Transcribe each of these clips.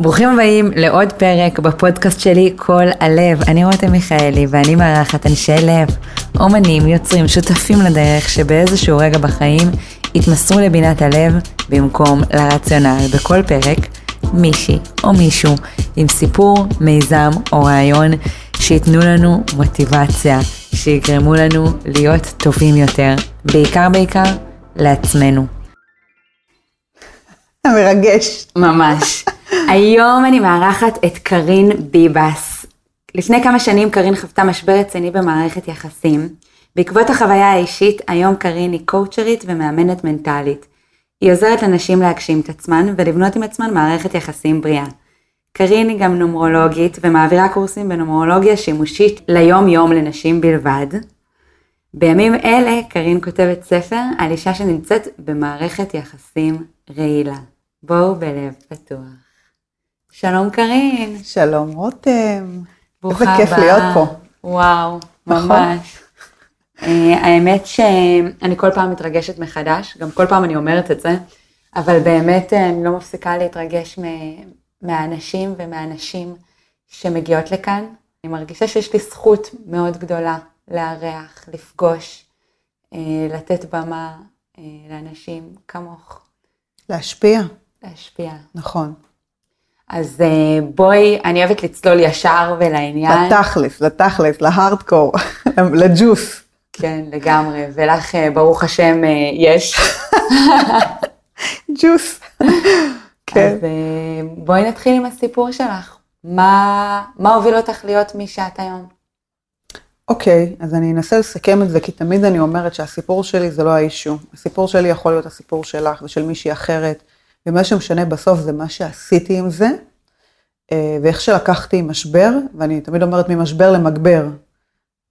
ברוכים הבאים לעוד פרק בפודקאסט שלי כל הלב. אני רותם מיכאלי ואני מארחת אנשי לב, אומנים, יוצרים, שותפים לדרך שבאיזשהו רגע בחיים התמסרו לבינת הלב במקום לרציונל. בכל פרק מישהי או מישהו עם סיפור, מיזם או רעיון שייתנו לנו מוטיבציה, שיגרמו לנו להיות טובים יותר, בעיקר בעיקר לעצמנו. מרגש. ממש. היום אני מארחת את קרין ביבס. לפני כמה שנים קרין חוותה משבר רציני במערכת יחסים. בעקבות החוויה האישית, היום קרין היא קואוצ'רית ומאמנת מנטלית. היא עוזרת לנשים להגשים את עצמן ולבנות עם עצמן מערכת יחסים בריאה. קרין היא גם נומרולוגית ומעבירה קורסים בנומרולוגיה שימושית ליום יום לנשים בלבד. בימים אלה קרין כותבת ספר על אישה שנמצאת במערכת יחסים רעילה. בואו בלב פתוח. שלום קרין. שלום רותם. ברוכה איזה כיף הבאה. להיות פה. וואו, נכון. ממש. אה, האמת שאני כל פעם מתרגשת מחדש, גם כל פעם אני אומרת את זה, אבל באמת אה, אני לא מפסיקה להתרגש מהאנשים ומהנשים שמגיעות לכאן. אני מרגישה שיש לי זכות מאוד גדולה לארח, לפגוש, אה, לתת במה לאנשים כמוך, להשפיע, להשפיע. נכון. אז אה, בואי, אני אוהבת לצלול ישר ולעניין. לתכלס, לתכלס, להארדקור, לג'וס. כן, לגמרי, ולך אה, ברוך השם אה, יש. ג'וס. כן. אז בואי נתחיל עם הסיפור שלך. מה, מה הוביל אותך להיות מי שאת היום? אוקיי, אז אני אנסה לסכם את זה, כי תמיד אני אומרת שהסיפור שלי זה לא האישו. הסיפור שלי יכול להיות הסיפור שלך ושל מישהי אחרת, ומה שמשנה בסוף זה מה שעשיתי עם זה, אה, ואיך שלקחתי משבר, ואני תמיד אומרת ממשבר למגבר.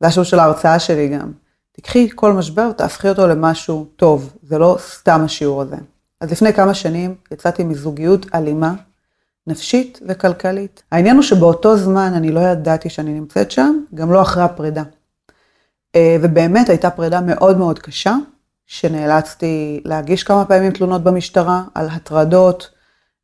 זה השם של ההרצאה שלי גם. תקחי כל משבר ותהפכי אותו למשהו טוב, זה לא סתם השיעור הזה. אז לפני כמה שנים יצאתי מזוגיות אלימה, נפשית וכלכלית. העניין הוא שבאותו זמן אני לא ידעתי שאני נמצאת שם, גם לא אחרי הפרידה. אה, ובאמת הייתה פרידה מאוד מאוד קשה, שנאלצתי להגיש כמה פעמים תלונות במשטרה על הטרדות.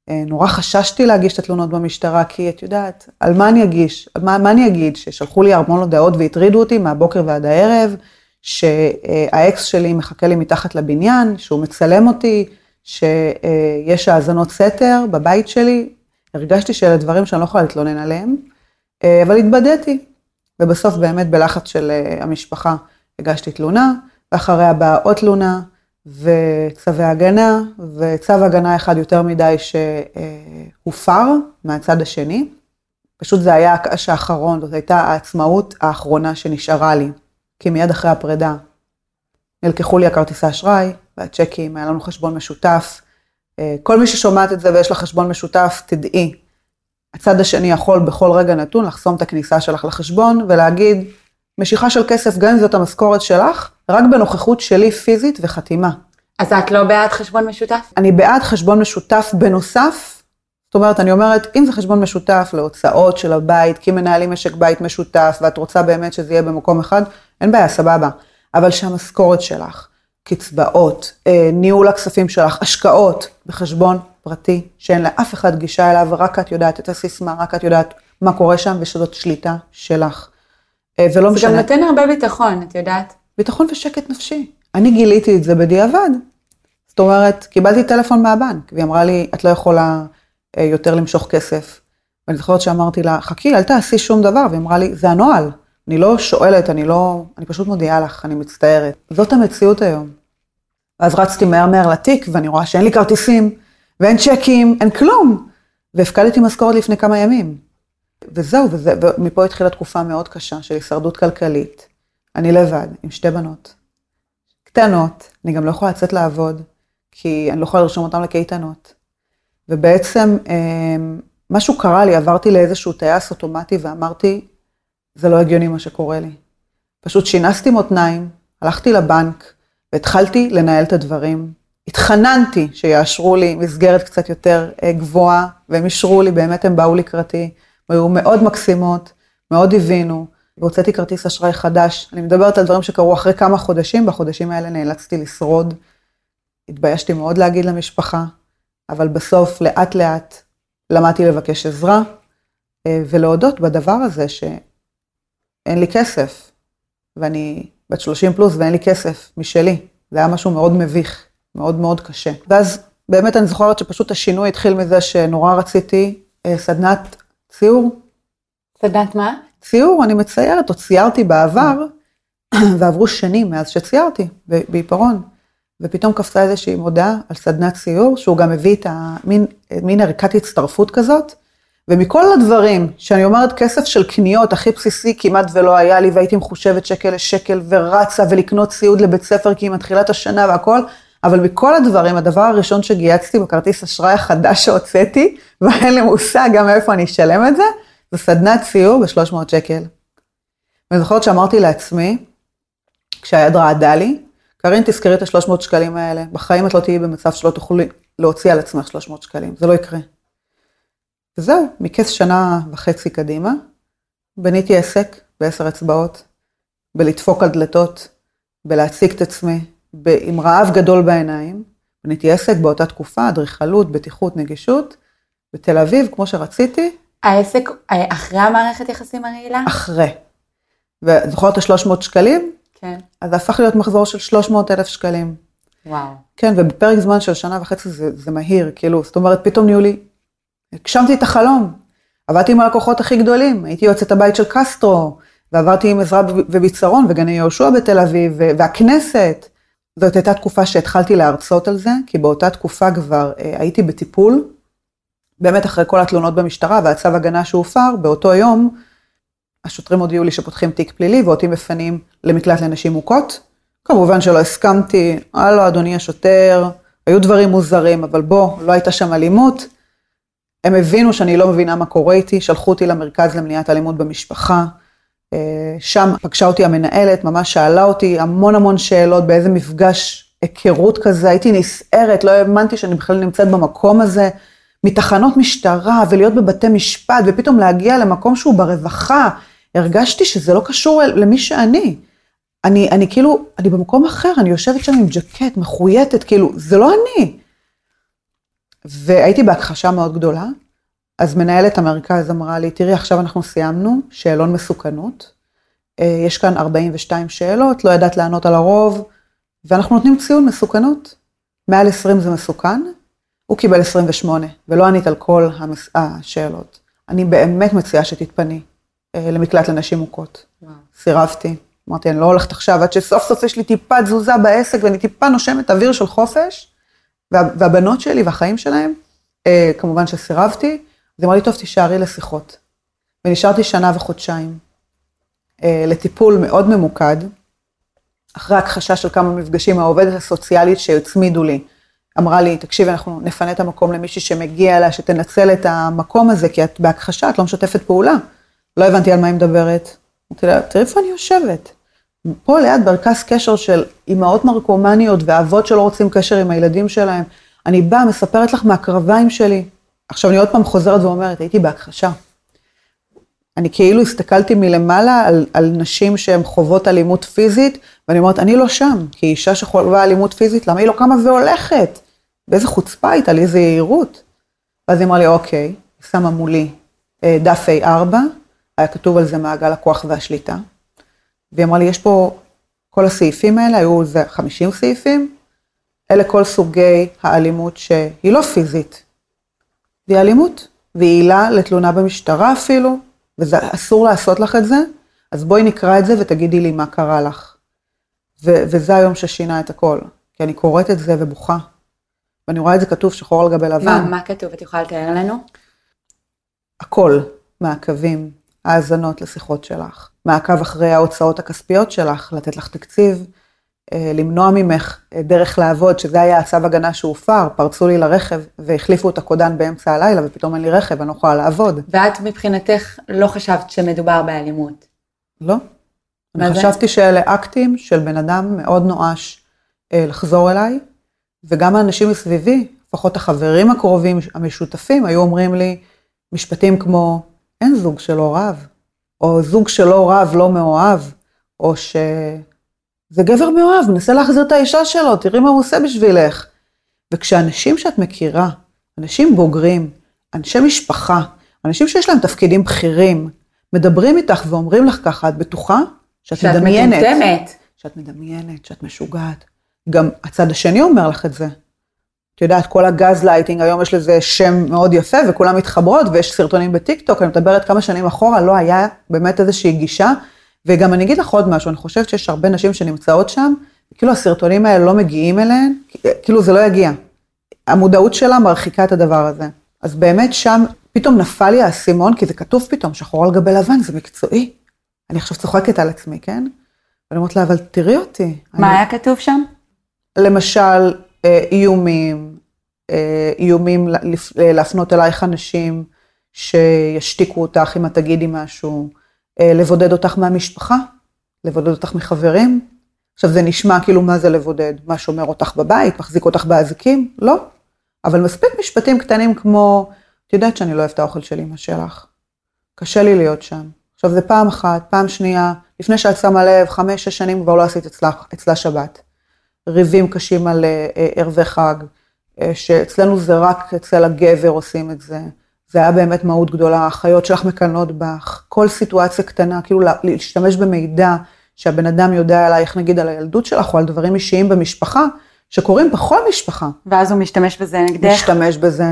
אה, נורא חששתי להגיש את התלונות במשטרה, כי את יודעת, על מה אני אגיש? מה, מה אני אגיד? ששלחו לי המון הודעות והטרידו אותי מהבוקר ועד הערב, שהאקס שלי מחכה לי מתחת לבניין, שהוא מצלם אותי, שיש האזנות סתר בבית שלי. הרגשתי שאלה דברים שאני לא יכולה להתלונן עליהם, אה, אבל התבדיתי. ובסוף באמת בלחץ של אה, המשפחה הגשתי תלונה, ואחריה באה עוד תלונה, וצווי הגנה, וצו הגנה אחד יותר מדי שהופר מהצד השני. פשוט זה היה הקש האחרון, זאת הייתה העצמאות האחרונה שנשארה לי. כי מיד אחרי הפרידה נלקחו לי הכרטיסי אשראי והצ'קים, היה לנו חשבון משותף. אה, כל מי ששומעת את זה ויש לה חשבון משותף, תדעי, הצד השני יכול בכל רגע נתון לחסום את הכניסה שלך לחשבון ולהגיד, משיכה של כסף, גם אם זאת המשכורת שלך, רק בנוכחות שלי פיזית וחתימה. אז את לא בעד חשבון משותף? אני בעד חשבון משותף בנוסף, זאת אומרת, אני אומרת, אם זה חשבון משותף להוצאות של הבית, כי מנהלים משק בית משותף, ואת רוצה באמת שזה יהיה במקום אחד, אין בעיה, סבבה. אבל שהמשכורת שלך, קצבאות, אה, ניהול הכספים שלך, השקעות בחשבון פרטי, שאין לאף אחד גישה אליו, ורק את יודעת את הסיסמה, רק את יודעת מה קורה שם, ושזאת שליטה שלך. אה, ולא זה גם משנה, נותן הרבה ביטחון, את יודעת? ביטחון ושקט נפשי. אני גיליתי את זה בדיעבד. זאת אומרת, קיבלתי טלפון מהבנק, והיא אמרה לי, את לא יכולה אה, יותר למשוך כסף. ואני זוכרת שאמרתי לה, חכי, אל תעשי שום דבר, והיא אמרה לי, זה הנוהל. אני לא שואלת, אני לא, אני פשוט מודיעה לך, אני מצטערת. זאת המציאות היום. ואז רצתי מהר מהר לתיק, ואני רואה שאין לי כרטיסים, ואין צ'קים, אין כלום. והפקדתי משכורת לפני כמה ימים. וזהו, וזה, ומפה התחילה תקופה מאוד קשה של הישרדות כלכלית. אני לבד, עם שתי בנות. קטנות, אני גם לא יכולה לצאת לעבוד, כי אני לא יכולה לרשום אותן לקייטנות. ובעצם אמ, משהו קרה לי, עברתי לאיזשהו טייס אוטומטי ואמרתי, זה לא הגיוני מה שקורה לי. פשוט שינסתי מותניים, הלכתי לבנק והתחלתי לנהל את הדברים. התחננתי שיאשרו לי מסגרת קצת יותר אה, גבוהה, והם אישרו לי, באמת הם באו לקראתי, הם היו מאוד מקסימות, מאוד הבינו, והוצאתי כרטיס אשראי חדש. אני מדברת על דברים שקרו אחרי כמה חודשים, בחודשים האלה נאלצתי לשרוד. התביישתי מאוד להגיד למשפחה, אבל בסוף, לאט לאט, למדתי לבקש עזרה אה, ולהודות בדבר הזה שאין לי כסף, ואני בת 30 פלוס ואין לי כסף משלי. זה היה משהו מאוד מביך, מאוד מאוד קשה. ואז באמת אני זוכרת שפשוט השינוי התחיל מזה שנורא רציתי אה, סדנת ציור. סדנת מה? ציור, אני מציירת, או ציירתי בעבר, ועברו שנים מאז שציירתי בעיפרון. ופתאום קפצה איזושהי מודעה על סדנת ציור, שהוא גם הביא את המין, מין ערכת הצטרפות כזאת. ומכל הדברים, שאני אומרת כסף של קניות הכי בסיסי כמעט ולא היה לי, והייתי מחושבת שקל לשקל ורצה ולקנות ציוד לבית ספר כי היא מתחילה את השנה והכל, אבל מכל הדברים, הדבר הראשון שגייצתי בכרטיס אשראי החדש שהוצאתי, ואין לי מושג גם מאיפה אני אשלם את זה, זה סדנת ציור ב-300 שקל. ואני זוכרת שאמרתי לעצמי, כשהיד רעדה לי, קרין, תזכרי את ה-300 שקלים האלה, בחיים את לא תהיי במצב שלא תוכלי להוציא על עצמך 300 שקלים, זה לא יקרה. וזהו, מכס שנה וחצי קדימה, בניתי עסק בעשר אצבעות, בלדפוק על דלתות, בלהציג את עצמי, עם רעב גדול בעיניים. בניתי עסק באותה תקופה, אדריכלות, בטיחות, נגישות, בתל אביב, כמו שרציתי. העסק אחרי המערכת יחסים הרעילה? אחרי. וזוכרת את ה-300 שקלים? כן. אז זה הפך להיות מחזור של 300 אלף שקלים. וואו. כן, ובפרק זמן של שנה וחצי זה, זה מהיר, כאילו, זאת אומרת, פתאום נהיו לי, הגשמתי את החלום. עבדתי עם הלקוחות הכי גדולים, הייתי יועצת הבית של קסטרו, ועברתי עם עזרה וביצרון וגני יהושע בתל אביב, והכנסת. זאת הייתה תקופה שהתחלתי להרצות על זה, כי באותה תקופה כבר אה, הייתי בטיפול, באמת אחרי כל התלונות במשטרה והצו הגנה שהופר, באותו יום השוטרים הודיעו לי שפותחים תיק פלילי ואותי מפנים למקלט לנשים מוכות. כמובן שלא הסכמתי, הלו אדוני השוטר, היו דברים מוזרים, אבל בוא, לא הייתה שם אלימות. הם הבינו שאני לא מבינה מה קורה איתי, שלחו אותי למרכז למניעת אלימות במשפחה. אה, שם פגשה אותי המנהלת, ממש שאלה אותי המון המון שאלות, באיזה מפגש היכרות כזה, הייתי נסערת, לא האמנתי שאני בכלל נמצאת במקום הזה, מתחנות משטרה ולהיות בבתי משפט, ופתאום להגיע למקום שהוא ברווחה, הרגשתי שזה לא קשור למי שאני. אני, אני כאילו, אני במקום אחר, אני יושבת שם עם ג'קט, מחויטת, כאילו, זה לא אני. והייתי בהכחשה מאוד גדולה, אז מנהלת המרכז אמרה לי, תראי, עכשיו אנחנו סיימנו, שאלון מסוכנות. אה, יש כאן 42 שאלות, לא ידעת לענות על הרוב, ואנחנו נותנים ציון מסוכנות. מעל 20 זה מסוכן, הוא קיבל 28, ולא ענית על כל המס... השאלות. אני באמת מציעה שתתפני אה, למקלט לנשים מוכות. סירבתי. אמרתי, אני לא הולכת עכשיו, עד שסוף סוף יש לי טיפה תזוזה בעסק ואני טיפה נושמת אוויר של חופש, וה, והבנות שלי והחיים שלהם, אה, כמובן שסירבתי. אז אמרה לי, טוב, תישארי לשיחות. ונשארתי שנה וחודשיים אה, לטיפול מאוד ממוקד, אחרי הכחשה של כמה מפגשים, העובדת הסוציאלית שהצמידו לי, אמרה לי, תקשיבי, אנחנו נפנה את המקום למישהי שמגיע אליה, שתנצל את המקום הזה, כי את בהכחשה, את לא משתפת פעולה. לא הבנתי על מה היא מדברת. אמרתי לה, תראי איפה אני יושבת. פה ליד מרכז קשר של אימהות נרקומניות ואבות שלא רוצים קשר עם הילדים שלהם. אני באה, מספרת לך מהקרביים שלי. עכשיו אני עוד פעם חוזרת ואומרת, הייתי בהכחשה. אני כאילו הסתכלתי מלמעלה על, על נשים שהן חוות אלימות פיזית, ואני אומרת, אני לא שם, כי אישה שחווה אלימות פיזית, למה היא לא קמה והולכת? באיזה חוצפה הייתה לי, איזה יהירות. ואז היא אמרה לי, אוקיי, היא שמה מולי אה, דף A4, היה כתוב על זה מעגל הכוח והשליטה. והיא אמרה לי, יש פה, כל הסעיפים האלה, היו איזה 50 סעיפים, אלה כל סוגי האלימות שהיא לא פיזית, והיא אלימות, והיא עילה לתלונה במשטרה אפילו, ואסור לעשות לך את זה, אז בואי נקרא את זה ותגידי לי מה קרה לך. ו- וזה היום ששינה את הכל, כי אני קוראת את זה ובוכה. ואני רואה את זה כתוב שחור על גבי לבן. מה, מה כתוב? את יכולה לתאר לנו? הכל, מעקבים, האזנות לשיחות שלך, מעקב אחרי ההוצאות הכספיות שלך, לתת לך תקציב, אה, למנוע ממך אה, דרך לעבוד, שזה היה הצו הגנה שהופר, פרצו לי לרכב והחליפו את הקודן באמצע הלילה ופתאום אין לי רכב, אני לא יכולה לעבוד. ואת מבחינתך לא חשבת שמדובר באלימות? לא. אני זה? חשבתי שאלה אקטים של בן אדם מאוד נואש אה, לחזור אליי, וגם האנשים מסביבי, לפחות החברים הקרובים המשותפים, היו אומרים לי משפטים כמו, אין זוג שלא רב, או זוג שלא רב לא מאוהב, או ש... זה גבר מאוהב, מנסה להחזיר את האישה שלו, תראי מה הוא עושה בשבילך. וכשאנשים שאת מכירה, אנשים בוגרים, אנשי משפחה, אנשים שיש להם תפקידים בכירים, מדברים איתך ואומרים לך ככה, את בטוחה? שאת, שאת מדמיינת. מטומטמת. שאת מדמיינת, שאת משוגעת. גם הצד השני אומר לך את זה. את יודעת, כל הגז לייטינג, היום יש לזה שם מאוד יפה, וכולם מתחברות, ויש סרטונים בטיקטוק, אני מדברת כמה שנים אחורה, לא היה באמת איזושהי גישה. וגם אני אגיד לך עוד משהו, אני חושבת שיש הרבה נשים שנמצאות שם, כאילו הסרטונים האלה לא מגיעים אליהן, כאילו זה לא יגיע. המודעות שלה מרחיקה את הדבר הזה. אז באמת שם פתאום נפל לי האסימון, כי זה כתוב פתאום, שחור על גבי לבן, זה מקצועי. אני עכשיו צוחקת על עצמי, כן? ואני אומרת לה, אבל תראי אותי. מה אני... היה כתוב שם? למשל, אה, איומים, אה, איומים לפ- להפנות אלייך אנשים שישתיקו אותך אם את תגידי משהו, אה, לבודד אותך מהמשפחה, לבודד אותך מחברים. עכשיו זה נשמע כאילו מה זה לבודד, מה שומר אותך בבית, מחזיק אותך באזיקים? לא. אבל מספיק משפטים קטנים כמו, את יודעת שאני לא אוהב את האוכל של אמא שלך. קשה לי להיות שם. עכשיו זה פעם אחת, פעם שנייה, לפני שאת שמה לב, חמש, שש שנים כבר לא עשית אצלה, אצלה שבת. ריבים קשים על אה, אה, ערבי חג, אה, שאצלנו זה רק אצל הגבר עושים את זה. זה היה באמת מהות גדולה, האחיות שלך מקנאות בך, כל סיטואציה קטנה, כאילו לה- להשתמש במידע שהבן אדם יודע עלייך, נגיד על הילדות שלך, או על דברים אישיים במשפחה, שקורים בכל משפחה. ואז הוא משתמש בזה נגדך. משתמש בזה.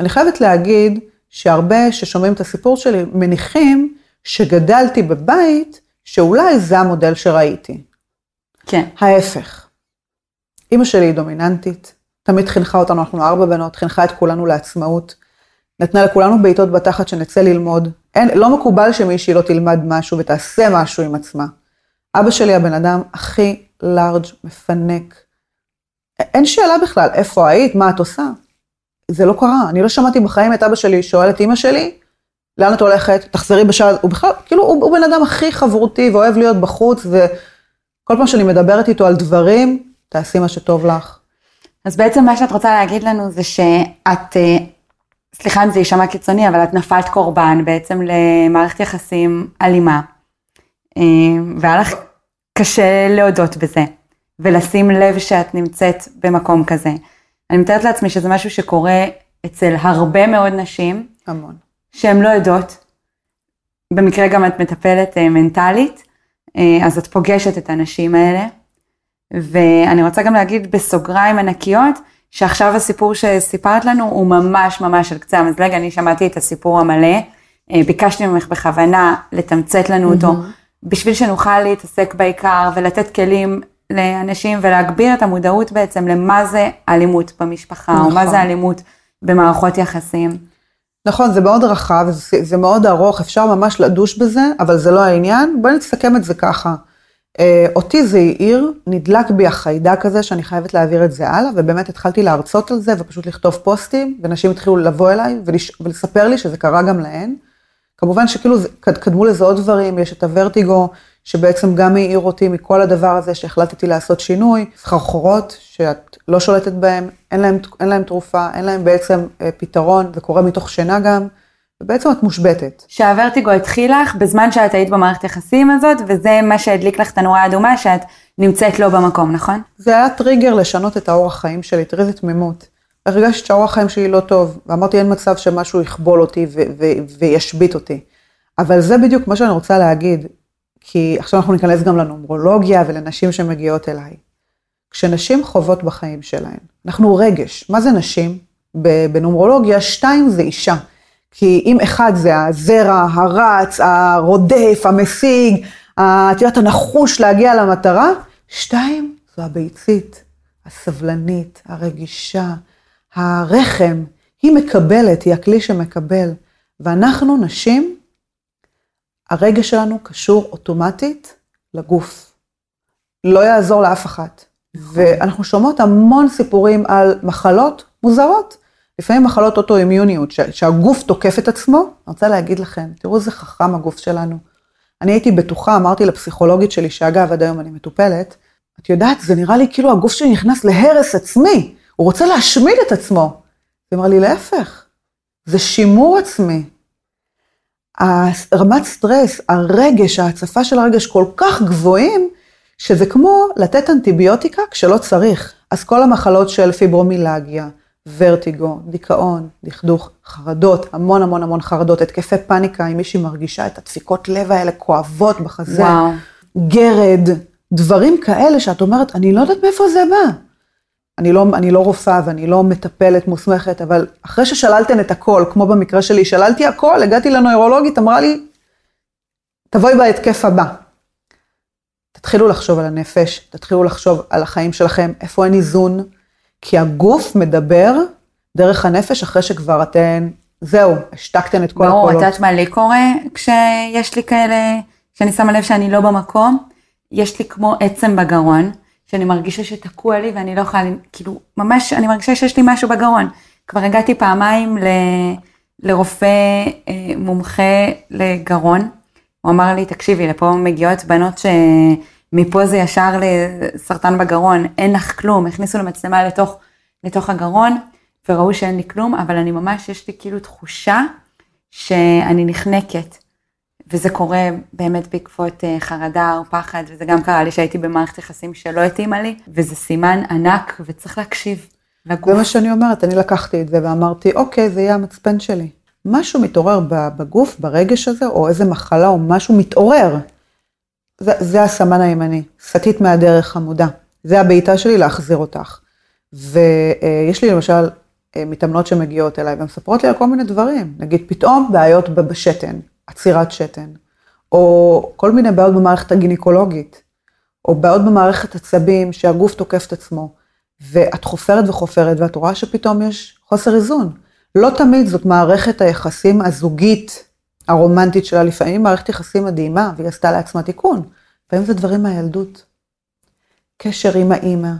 אני חייבת להגיד שהרבה ששומעים את הסיפור שלי מניחים שגדלתי בבית שאולי זה המודל שראיתי. כן. ההפך. אימא שלי היא דומיננטית, תמיד חינכה אותנו, אנחנו ארבע בנות, חינכה את כולנו לעצמאות. נתנה לכולנו בעיטות בתחת שנצא ללמוד. אין, לא מקובל שמישהי לא תלמד משהו ותעשה משהו עם עצמה. אבא שלי הבן אדם הכי לארג', מפנק. אין שאלה בכלל, איפה היית, מה את עושה? זה לא קרה, אני לא שמעתי בחיים את אבא שלי שואל את אימא שלי, לאן את הולכת, תחזרי בשעה, הוא בכלל, כאילו, הוא, הוא בן אדם הכי חברותי ואוהב להיות בחוץ, וכל פעם שאני מדברת איתו על דברים, תעשי מה שטוב לך. אז בעצם מה שאת רוצה להגיד לנו זה שאת, אה, סליחה אם זה יישמע קיצוני, אבל את נפלת קורבן בעצם למערכת יחסים אלימה. אה, והיה לך קשה להודות בזה, ולשים לב שאת נמצאת במקום כזה. אני מתארת לעצמי שזה משהו שקורה אצל הרבה מאוד נשים, המון. שהן לא יודעות. במקרה גם את מטפלת אה, מנטלית, אז את פוגשת את הנשים האלה. ואני רוצה גם להגיד בסוגריים ענקיות, שעכשיו הסיפור שסיפרת לנו הוא ממש ממש על קצה המזלג, אני שמעתי את הסיפור המלא, אה, ביקשתי ממך בכוונה לתמצת לנו אותו, בשביל שנוכל להתעסק בעיקר ולתת כלים לאנשים ולהגביר את המודעות בעצם למה זה אלימות במשפחה, או מה נכון. זה אלימות במערכות יחסים. נכון, זה מאוד רחב, זה, זה מאוד ארוך, אפשר ממש לדוש בזה, אבל זה לא העניין. בואי נסכם את זה ככה. אה, אותי זה העיר, נדלק בי החיידק הזה שאני חייבת להעביר את זה הלאה, ובאמת התחלתי להרצות על זה ופשוט לכתוב פוסטים, ונשים התחילו לבוא אליי ולש, ולספר לי שזה קרה גם להן. כמובן שכאילו קדמו לזה עוד דברים, יש את הוורטיגו, שבעצם גם העיר אותי מכל הדבר הזה שהחלטתי לעשות שינוי, סחרחורות שאת לא שולטת בהם, אין להם תרופה, אין להם בעצם אה, פתרון, זה קורה מתוך שינה גם, ובעצם את מושבתת. שהוורטיגו התחיל לך בזמן שאת היית במערכת יחסים הזאת, וזה מה שהדליק לך את הנורה האדומה, שאת נמצאת לא במקום, נכון? זה היה טריגר לשנות את האורח חיים שלי, תראי איזה תמימות. הרגשתי שהאורח חיים שלי לא טוב, ואמרתי אין מצב שמשהו יכבול אותי ו- ו- וישבית אותי. אבל זה בדיוק מה שאני רוצה להגיד, כי עכשיו אנחנו ניכנס גם לנומרולוגיה ולנשים שמגיעות אליי. כשנשים חוות בחיים שלהן, אנחנו רגש, מה זה נשים? בנומרולוגיה, שתיים זה אישה. כי אם אחד זה הזרע, הרץ, הרודף, המשיג, את יודעת, הנחוש להגיע למטרה, שתיים זו הביצית, הסבלנית, הרגישה, הרחם, היא מקבלת, היא הכלי שמקבל. ואנחנו, נשים, הרגש שלנו קשור אוטומטית לגוף. לא יעזור לאף אחת. ואנחנו שומעות המון סיפורים על מחלות מוזרות. לפעמים מחלות אוטואימיוניות, שהגוף תוקף את עצמו. אני רוצה להגיד לכם, תראו איזה חכם הגוף שלנו. אני הייתי בטוחה, אמרתי לפסיכולוגית שלי, שאגב, עד היום אני מטופלת, את יודעת, זה נראה לי כאילו הגוף שלי נכנס להרס עצמי, הוא רוצה להשמיד את עצמו. היא אמרה לי, להפך, זה שימור עצמי. הרמת סטרס, הרגש, ההצפה של הרגש כל כך גבוהים, שזה כמו לתת אנטיביוטיקה כשלא צריך. אז כל המחלות של פיברומילגיה, ורטיגו, דיכאון, דכדוך, חרדות, המון המון המון חרדות, התקפי פאניקה, אם מישהי מרגישה את הדפיקות לב האלה כואבות בחזה, וואו. גרד, דברים כאלה שאת אומרת, אני לא יודעת מאיפה זה בא. אני לא, אני לא רופאה ואני לא מטפלת מוסמכת, אבל אחרי ששללתן את הכל, כמו במקרה שלי, שללתי הכל, הגעתי לנוירולוגית, אמרה לי, תבואי בהתקף הבא. תתחילו לחשוב על הנפש, תתחילו לחשוב על החיים שלכם, איפה אין איזון, כי הגוף מדבר דרך הנפש אחרי שכבר אתן, זהו, השתקתן את כל ברור, את הקולות. יודעת מה לי קורה כשיש לי כאלה, כשאני שמה לב שאני לא במקום, יש לי כמו עצם בגרון, שאני מרגישה שתקוע לי ואני לא יכולה, כאילו, ממש, אני מרגישה שיש לי משהו בגרון. כבר הגעתי פעמיים ל, לרופא אה, מומחה לגרון, הוא אמר לי, תקשיבי, לפה מגיעות בנות שמפה זה ישר לסרטן בגרון, אין לך כלום, הכניסו למצלמה לתוך, לתוך הגרון, וראו שאין לי כלום, אבל אני ממש, יש לי כאילו תחושה שאני נחנקת. וזה קורה באמת בעקבות אה, חרדה או פחד, וזה גם קרה לי שהייתי במערכת יחסים שלא התאימה לי, וזה סימן ענק, וצריך להקשיב לגוף. זה מה שאני אומרת, אני לקחתי את זה ואמרתי, אוקיי, זה יהיה המצפן שלי. משהו מתעורר בגוף, ברגש הזה, או איזה מחלה או משהו מתעורר. זה, זה הסמן הימני, סטית מהדרך עמודה. זה הבעיטה שלי להחזיר אותך. ויש לי למשל אה, מתאמנות שמגיעות אליי ומספרות לי על כל מיני דברים. נגיד, פתאום בעיות בשתן, עצירת שתן, או כל מיני בעיות במערכת הגינקולוגית, או בעיות במערכת עצבים שהגוף תוקף את עצמו. ואת חופרת וחופרת, ואת רואה שפתאום יש חוסר איזון. לא תמיד זאת מערכת היחסים הזוגית הרומנטית שלה, לפעמים מערכת יחסים מדהימה, והיא עשתה לעצמה תיקון. לפעמים זה דברים מהילדות. קשר עם האימא,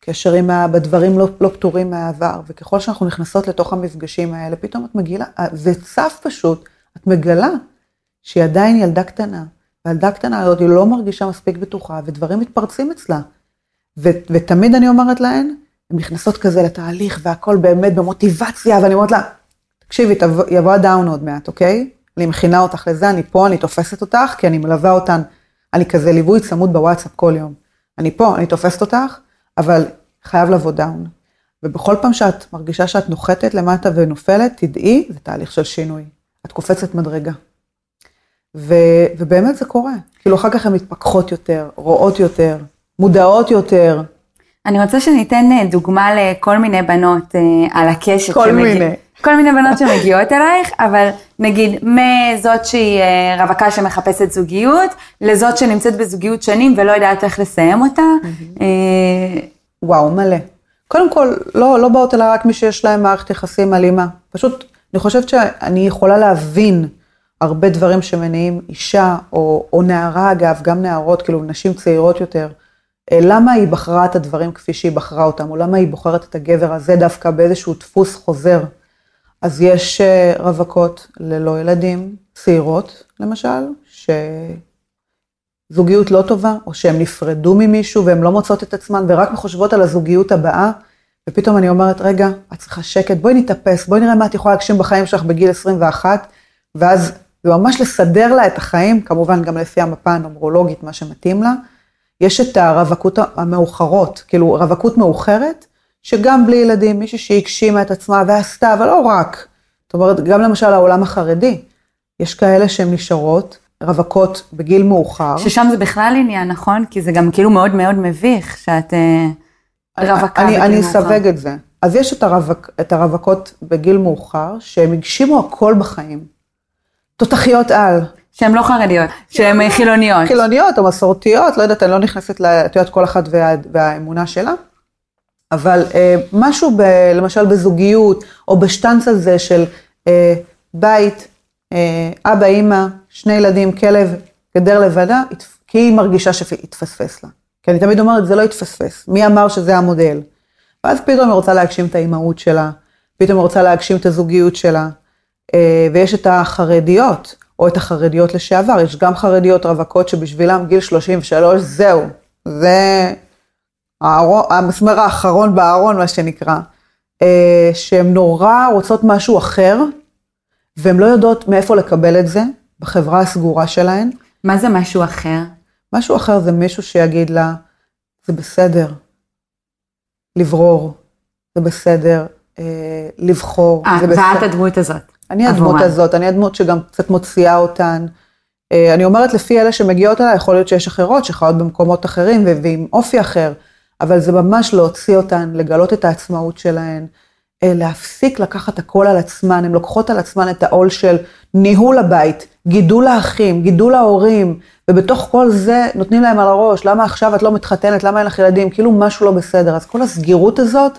קשר עם ה... בדברים לא, לא פתורים מהעבר, וככל שאנחנו נכנסות לתוך המפגשים האלה, פתאום את מגילה, זה צף פשוט, את מגלה שהיא עדיין ילדה קטנה, והילדה הקטנה הזאת היא לא מרגישה מספיק בטוחה, ודברים מתפרצים אצלה. ו- ותמיד אני אומרת להן, הן נכנסות כזה לתהליך והכל באמת במוטיבציה, ואני אומרת לה, תקשיבי, יבוא ה down עוד מעט, אוקיי? אני מכינה אותך לזה, אני פה, אני תופסת אותך, כי אני מלווה אותן, אני כזה ליווי צמוד בוואטסאפ כל יום. אני פה, אני תופסת אותך, אבל חייב לבוא down. ובכל פעם שאת מרגישה שאת נוחתת למטה ונופלת, תדעי, זה תהליך של שינוי. את קופצת מדרגה. ו, ובאמת זה קורה. כאילו אחר כך הן מתפכחות יותר, רואות יותר, מודעות יותר. אני רוצה שניתן אה, דוגמה לכל מיני בנות אה, על הקשת. כל שמגיע- מיני. כל מיני בנות שמגיעות אלייך, אבל נגיד מזאת שהיא אה, רווקה שמחפשת זוגיות, לזאת שנמצאת בזוגיות שנים ולא יודעת איך לסיים אותה. אה, וואו, מלא. קודם כל, לא, לא באות אליי רק מי שיש להם מערכת יחסים אלימה. פשוט, אני חושבת שאני יכולה להבין הרבה דברים שמניעים אישה, או, או נערה אגב, גם נערות, כאילו נשים צעירות יותר, אה, למה היא בחרה את הדברים כפי שהיא בחרה אותם, או למה היא בוחרת את הגבר הזה דווקא באיזשהו דפוס חוזר. אז יש אה, רווקות ללא ילדים, צעירות למשל, שזוגיות לא טובה, או שהן נפרדו ממישהו והן לא מוצאות את עצמן ורק חושבות על הזוגיות הבאה, ופתאום אני אומרת, רגע, את צריכה שקט, בואי נתאפס, בואי נראה מה את יכולה להגשים בחיים שלך בגיל 21, ואז זה ממש לסדר לה את החיים, כמובן גם לפי המפה הנומרולוגית, מה שמתאים לה. יש את הרווקות המאוחרות, כאילו רווקות מאוחרת, שגם בלי ילדים, מישהי שהגשימה את עצמה ועשתה, אבל לא רק. זאת אומרת, גם למשל העולם החרדי, יש כאלה שהן נשארות רווקות בגיל מאוחר. ששם זה בכלל עניין, נכון? כי זה גם כאילו מאוד מאוד מביך שאת אה, רווקה אני, בגיל אני מאוחר. אסווג את זה. אז יש את, הרווק, את הרווקות בגיל מאוחר, שהם הגשימו הכל בחיים. תותחיות על. שהן לא חרדיות, שהן אה, חילוניות. חילוניות או מסורתיות, לא יודעת, אני לא נכנסת, את יודעת, כל אחת וה, והאמונה שלה. אבל אה, משהו, ב, למשל בזוגיות, או בשטנץ הזה של אה, בית, אה, אבא, אימא, שני ילדים, כלב, גדר התפ- כי היא מרגישה שהתפספס לה. כי אני תמיד אומרת, זה לא התפספס. מי אמר שזה המודל? ואז פתאום היא רוצה להגשים את האימהות שלה, פתאום היא רוצה להגשים את הזוגיות שלה. אה, ויש את החרדיות, או את החרדיות לשעבר, יש גם חרדיות רווקות שבשבילם גיל 33, זהו, זה הארון- המסמר האחרון בארון, מה שנקרא, אה, שהן נורא רוצות משהו אחר, והן לא יודעות מאיפה לקבל את זה בחברה הסגורה שלהן. מה זה משהו אחר? משהו אחר זה מישהו שיגיד לה, זה בסדר לברור, זה בסדר אה, לבחור. אה, זה ואת בסדר. הדמות הזאת. אני הדמות עבורן. הזאת, אני הדמות שגם קצת מוציאה אותן. אה, אני אומרת, לפי אלה שמגיעות אליי, יכול להיות שיש אחרות שחיות במקומות אחרים ועם אופי אחר, אבל זה ממש להוציא אותן, לגלות את העצמאות שלהן, אה, להפסיק לקחת הכל על עצמן, הן לוקחות על עצמן את העול של ניהול הבית, גידול האחים, גידול ההורים, ובתוך כל זה נותנים להם על הראש, למה עכשיו את לא מתחתנת, למה אין לך ילדים, כאילו משהו לא בסדר. אז כל הסגירות הזאת,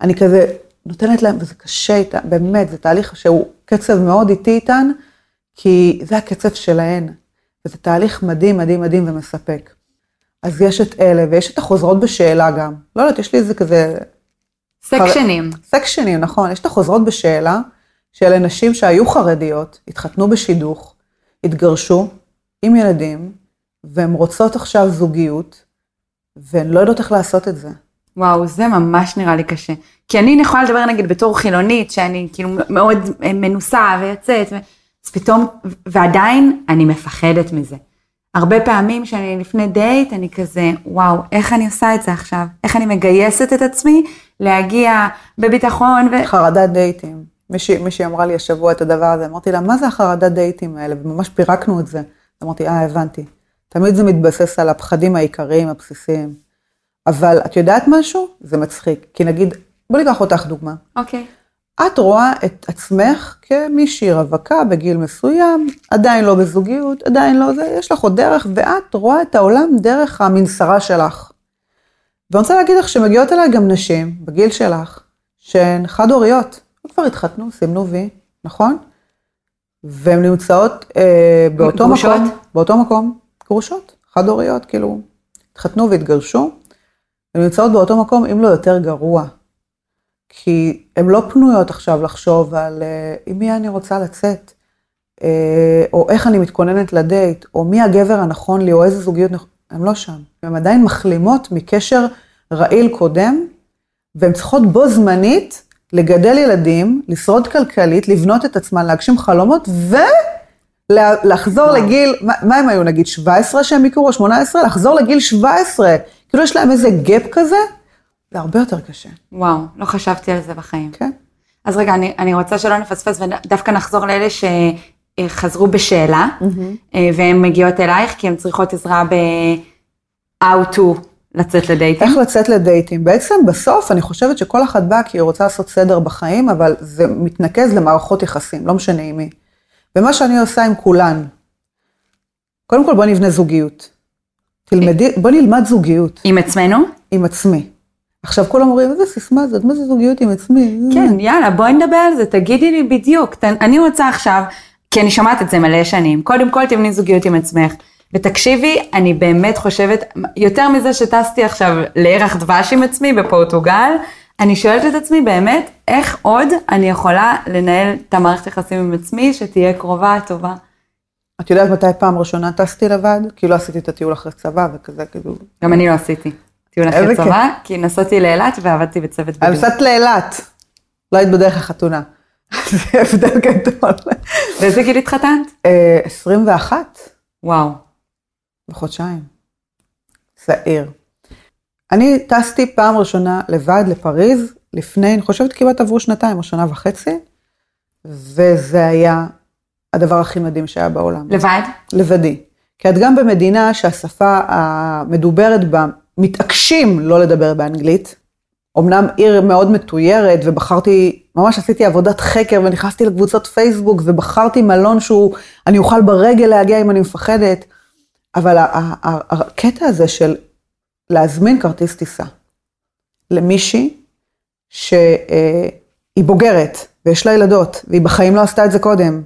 אני כזה נותנת להם, וזה קשה איתה, באמת, זה תהליך שהוא קצב מאוד איטי איתן, כי זה הקצב שלהן. וזה תהליך מדהים, מדהים, מדהים ומספק. אז יש את אלה, ויש את החוזרות בשאלה גם. לא יודעת, יש לי איזה כזה סקשנים. סקשנים, נכון, יש את החוזרות בשאלה, שאלה נשים שהיו חרדיות, התחתנו בשידוך, התגרשו עם ילדים, והן רוצות עכשיו זוגיות, והן לא יודעות איך לעשות את זה. וואו, זה ממש נראה לי קשה. כי אני יכולה לדבר נגיד בתור חילונית, שאני כאילו מאוד מנוסה ויוצאת, אז פתאום, ועדיין אני מפחדת מזה. הרבה פעמים שאני לפני דייט, אני כזה, וואו, איך אני עושה את זה עכשיו? איך אני מגייסת את עצמי להגיע בביטחון ו... חרדת דייטים. מישהי, מישהי אמרה לי השבוע את הדבר הזה, אמרתי לה, מה זה החרדת דייטים האלה? וממש פירקנו את זה. אמרתי, אה, הבנתי. תמיד זה מתבסס על הפחדים העיקריים, הבסיסיים. אבל את יודעת משהו? זה מצחיק. כי נגיד, בוא ניקח אותך דוגמה. אוקיי. את רואה את עצמך כמישהי רווקה בגיל מסוים, עדיין לא בזוגיות, עדיין לא זה, יש לך עוד דרך, ואת רואה את העולם דרך המנסרה שלך. ואני רוצה להגיד לך שמגיעות אליי גם נשים, בגיל שלך, שהן חד-הוריות, הן כבר התחתנו, סימנו וי, נכון? והן נמצאות אה, באותו גרושות? מקום, באותו מקום, גרושות, חד-הוריות, כאילו, התחתנו והתגרשו, הן נמצאות באותו מקום, אם לא יותר גרוע. כי הן לא פנויות עכשיו לחשוב על אה, עם מי אני רוצה לצאת, אה, או איך אני מתכוננת לדייט, או מי הגבר הנכון לי, או איזה זוגיות, נכ- הן לא שם. הן עדיין מחלימות מקשר רעיל קודם, והן צריכות בו זמנית לגדל ילדים, לשרוד כלכלית, לבנות את עצמן, להגשים חלומות, ולחזור וואו. לגיל, מה, מה הם היו נגיד 17 שהם הכירו, או 18? לחזור לגיל 17. כאילו יש להם איזה גאפ כזה, זה הרבה יותר קשה, וואו, לא חשבתי על זה בחיים. כן? אז רגע, אני, אני רוצה שלא נפספס ודווקא נחזור לאלה שחזרו בשאלה, אה, והן מגיעות אלייך כי הן צריכות עזרה ב-how to לצאת לדייטים. איך לצאת לדייטים? בעצם בסוף אני חושבת שכל אחת באה כי היא רוצה לעשות סדר בחיים, אבל זה מתנקז למערכות יחסים, לא משנה עם מי. ומה שאני עושה עם כולן, קודם כל בוא נבנה זוגיות. תלמדי, בוא נלמד זוגיות עם עצמנו? עם עצמי. עכשיו כולם אומרים, איזה סיסמה זאת, מה זה זוגיות עם עצמי? כן, יאללה, בואי נדבר על זה, תגידי לי בדיוק. ת- אני רוצה עכשיו, כי אני שומעת את זה מלא שנים, קודם כל תבני זוגיות עם עצמך. ותקשיבי, אני באמת חושבת, יותר מזה שטסתי עכשיו לירח דבש עם עצמי בפורטוגל, אני שואלת את עצמי באמת, איך עוד אני יכולה לנהל את המערכת יחסים עם עצמי, שתהיה קרובה, טובה. את יודעת מתי פעם ראשונה טסתי לבד? כי לא עשיתי את הטיול אחרי צבא וכזה, כאילו... גם אני לא עשיתי טיול אחרי. צבא, כי נסעתי לאילת ועבדתי בצוות בדיוק. נסעת לאילת, לא היית בדרך לחתונה. זה הבדל גדול. באיזה גיל התחתנת? אה, 21. וואו. בחודשיים. צעיר. אני טסתי פעם ראשונה לבד לפריז, לפני, אני חושבת כמעט עברו שנתיים או שנה וחצי, וזה היה הדבר הכי מדהים שהיה בעולם. לבד? לבדי. כי את גם במדינה שהשפה המדוברת בה, מתעקשים לא לדבר באנגלית. אמנם עיר מאוד מתוירת, ובחרתי, ממש עשיתי עבודת חקר ונכנסתי לקבוצות פייסבוק ובחרתי מלון שהוא, אני אוכל ברגל להגיע אם אני מפחדת. אבל הקטע הזה של להזמין כרטיס טיסה למישהי שהיא בוגרת ויש לה ילדות, והיא בחיים לא עשתה את זה קודם,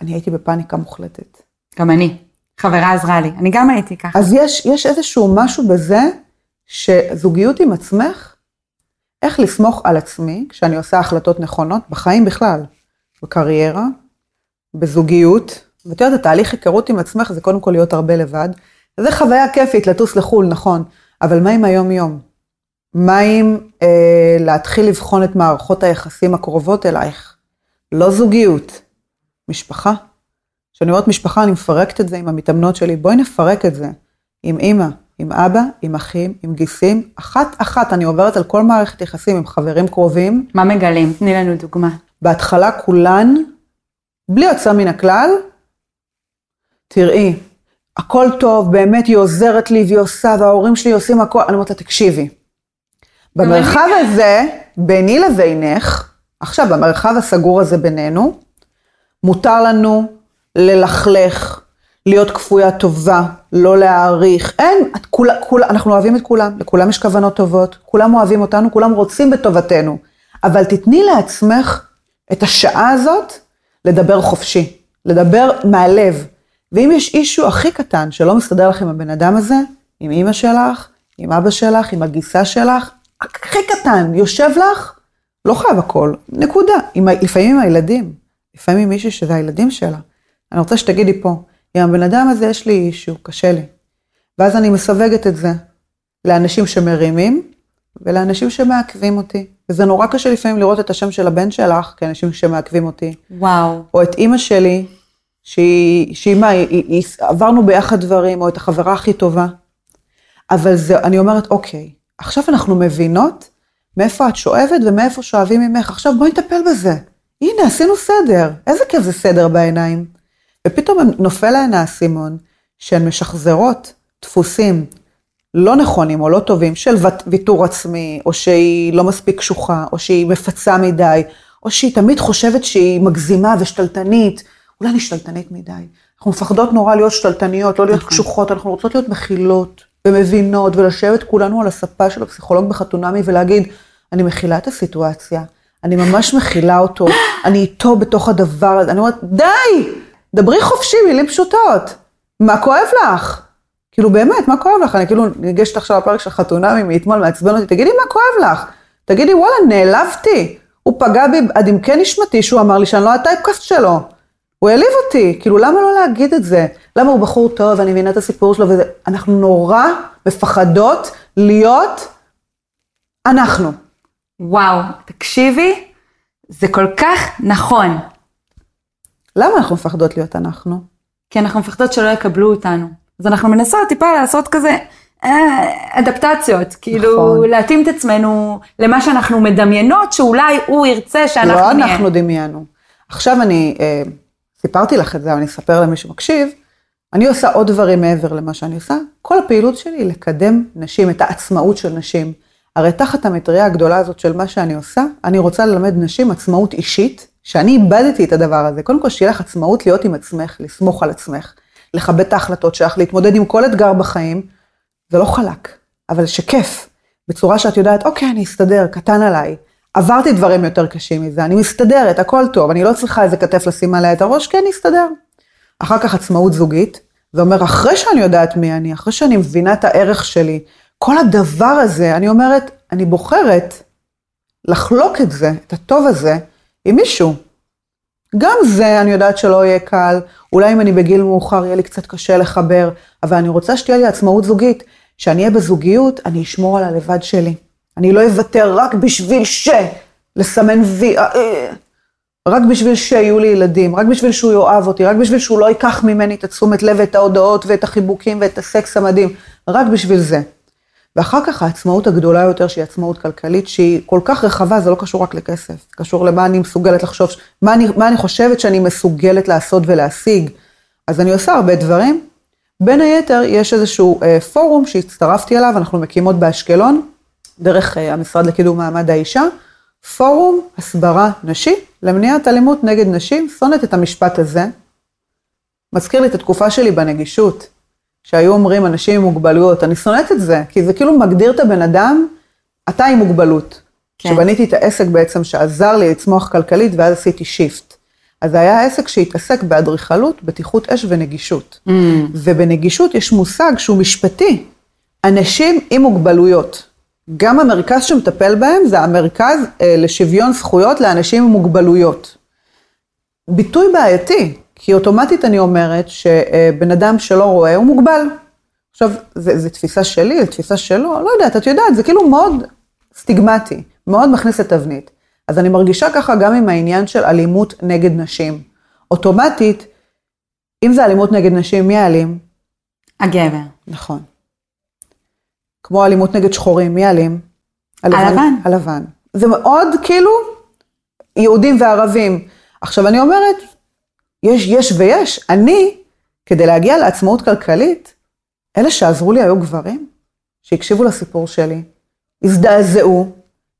אני הייתי בפאניקה מוחלטת. גם אני. חברה עזרה לי. אני גם הייתי ככה. אז יש, יש איזשהו משהו בזה, שזוגיות עם עצמך, איך לסמוך על עצמי כשאני עושה החלטות נכונות, בחיים בכלל, בקריירה, בזוגיות, ואת יודעת, התהליך היכרות עם עצמך זה קודם כל להיות הרבה לבד. זה חוויה כיפית לטוס לחו"ל, נכון, אבל מה עם היום-יום? מה עם אה, להתחיל לבחון את מערכות היחסים הקרובות אלייך? לא זוגיות, משפחה. כשאני אומרת משפחה, אני מפרקת את זה עם המתאמנות שלי. בואי נפרק את זה עם אימא, עם אבא, עם אחים, עם גיסים, אחת-אחת אני עוברת על כל מערכת יחסים עם חברים קרובים. מה מגלים? תני לנו דוגמה. בהתחלה כולן, בלי יוצא מן הכלל, תראי, הכל טוב, באמת היא עוזרת לי והיא עושה, וההורים שלי עושים הכל, אני אומרת לה, תקשיבי. במרחב הזה, ביני לבינך, עכשיו, במרחב הסגור הזה בינינו, מותר לנו ללכלך, להיות כפויה טובה, לא להעריך, אין, את כול, כול, אנחנו אוהבים את כולם, לכולם יש כוונות טובות, כולם אוהבים אותנו, כולם רוצים בטובתנו, אבל תתני לעצמך את השעה הזאת לדבר חופשי, לדבר מהלב. ואם יש אישו הכי קטן שלא מסתדר לך עם הבן אדם הזה, עם אימא שלך, עם אבא שלך, עם הגיסה שלך, הכי קטן, יושב לך, לא חייב הכל, נקודה. עם, לפעמים עם הילדים, לפעמים עם מישהי שזה הילדים שלה. אני רוצה שתגידי פה, עם הבן אדם הזה יש לי אישו, קשה לי. ואז אני מסווגת את זה לאנשים שמרימים ולאנשים שמעכבים אותי. וזה נורא קשה לפעמים לראות את השם של הבן שלך כאנשים שמעכבים אותי. וואו. או את אימא שלי, שהיא, שהיא מה, היא, היא, היא, עברנו ביחד דברים, או את החברה הכי טובה. אבל זה, אני אומרת, אוקיי, עכשיו אנחנו מבינות מאיפה את שואבת ומאיפה שואבים ממך, עכשיו בואי נטפל בזה. הנה, עשינו סדר. איזה כיף זה סדר בעיניים. ופתאום נופל להן האסימון שהן משחזרות דפוסים לא נכונים או לא טובים של ויתור עצמי, או שהיא לא מספיק קשוחה, או שהיא מפצה מדי, או שהיא תמיד חושבת שהיא מגזימה ושתלטנית. אולי אני שתלטנית מדי. אנחנו מפחדות נורא להיות שתלטניות, לא להיות נכון. קשוחות, אנחנו רוצות להיות מכילות ומבינות ולשבת כולנו על הספה של הפסיכולוג בחתונמי ולהגיד, אני מכילה את הסיטואציה, אני ממש מכילה אותו, אני איתו בתוך הדבר הזה, אני אומרת, די, דברי חופשי, מילים פשוטות. מה כואב לך? כאילו באמת, מה כואב לך? אני כאילו ניגשת עכשיו לפרק של חתונמי מאתמול, מעצבן אותי, תגידי מה כואב לך? תגידי, וואלה, נעלבתי. הוא פגע בי עד עמקי נשמתי שהוא אמר לי שאני לא הטייפקאסט שלו. הוא העליב אותי, כאילו למה לא להגיד את זה? למה הוא בחור טוב, אני מבינה את הסיפור שלו וזה, אנחנו נורא מפחדות להיות אנחנו. וואו, תקשיבי, זה כל כך נכון. למה אנחנו מפחדות להיות אנחנו? כי אנחנו מפחדות שלא יקבלו אותנו. אז אנחנו מנסות טיפה לעשות כזה אה, אדפטציות, כאילו נכון. להתאים את עצמנו למה שאנחנו מדמיינות, שאולי הוא ירצה שאנחנו לא נהיה. לא אנחנו דמיינו. עכשיו אני, אה, סיפרתי לך את זה, אבל אני אספר למי שמקשיב, אני עושה עוד דברים מעבר למה שאני עושה. כל הפעילות שלי היא לקדם נשים, את העצמאות של נשים. הרי תחת המטריה הגדולה הזאת של מה שאני עושה, אני רוצה ללמד נשים עצמאות אישית, שאני איבדתי את הדבר הזה. קודם כל, שיהיה לך עצמאות להיות עם עצמך, לסמוך על עצמך, לכבד את ההחלטות שלך, להתמודד עם כל אתגר בחיים. זה לא חלק, אבל שכיף, בצורה שאת יודעת, אוקיי, אני אסתדר, קטן עליי. עברתי דברים יותר קשים מזה, אני מסתדרת, הכל טוב, אני לא צריכה איזה כתף לשים עליה את הראש, כן, אסתדר. אחר כך עצמאות זוגית, זה אומר, אחרי שאני יודעת מי אני, אחרי שאני מבינה את הערך שלי, כל הדבר הזה, אני אומרת, אני בוחרת לחלוק את זה, את הטוב הזה, עם מישהו. גם זה אני יודעת שלא יהיה קל, אולי אם אני בגיל מאוחר יהיה לי קצת קשה לחבר, אבל אני רוצה שתהיה לי עצמאות זוגית. כשאני אהיה בזוגיות, אני אשמור על הלבד שלי. אני לא אוותר רק בשביל ש... לסמן וי... אה, אה, רק בשביל שיהיו לי ילדים, רק בשביל שהוא יאהב אותי, רק בשביל שהוא לא ייקח ממני את התשומת לב ואת ההודעות ואת החיבוקים ואת הסקס המדהים, רק בשביל זה. ואחר כך העצמאות הגדולה יותר, שהיא עצמאות כלכלית, שהיא כל כך רחבה, זה לא קשור רק לכסף, זה קשור למה אני מסוגלת לחשוב, מה אני, מה אני חושבת שאני מסוגלת לעשות ולהשיג. אז אני עושה הרבה דברים. בין היתר, יש איזשהו אה, פורום שהצטרפתי אליו, אנחנו מקימות באשקלון, דרך אה, המשרד לקידום מעמד האישה, פורום הסברה נשי למניעת אלימות נגד נשים, שונאת את המשפט הזה. מזכיר לי את התקופה שלי בנגישות. שהיו אומרים אנשים עם מוגבלויות, אני שונאת את זה, כי זה כאילו מגדיר את הבן אדם, אתה עם מוגבלות. כן. שבניתי את העסק בעצם שעזר לי לצמוח כלכלית, ואז עשיתי שיפט. אז זה היה עסק שהתעסק באדריכלות, בטיחות אש ונגישות. Mm. ובנגישות יש מושג שהוא משפטי, אנשים עם מוגבלויות. גם המרכז שמטפל בהם זה המרכז אה, לשוויון זכויות לאנשים עם מוגבלויות. ביטוי בעייתי, כי אוטומטית אני אומרת שבן אדם שלא רואה הוא מוגבל. עכשיו, זו תפיסה שלי, זו תפיסה שלו, לא יודעת, את יודעת, זה כאילו מאוד סטיגמטי, מאוד מכניס לתבנית. אז אני מרגישה ככה גם עם העניין של אלימות נגד נשים. אוטומטית, אם זה אלימות נגד נשים, מי האלים? הגבר. נכון. כמו אלימות נגד שחורים, מי אלים? הלבן. הלבן. זה מאוד כאילו יהודים וערבים. עכשיו אני אומרת, יש, יש ויש. אני, כדי להגיע לעצמאות כלכלית, אלה שעזרו לי היו גברים, שהקשיבו לסיפור שלי, הזדעזעו,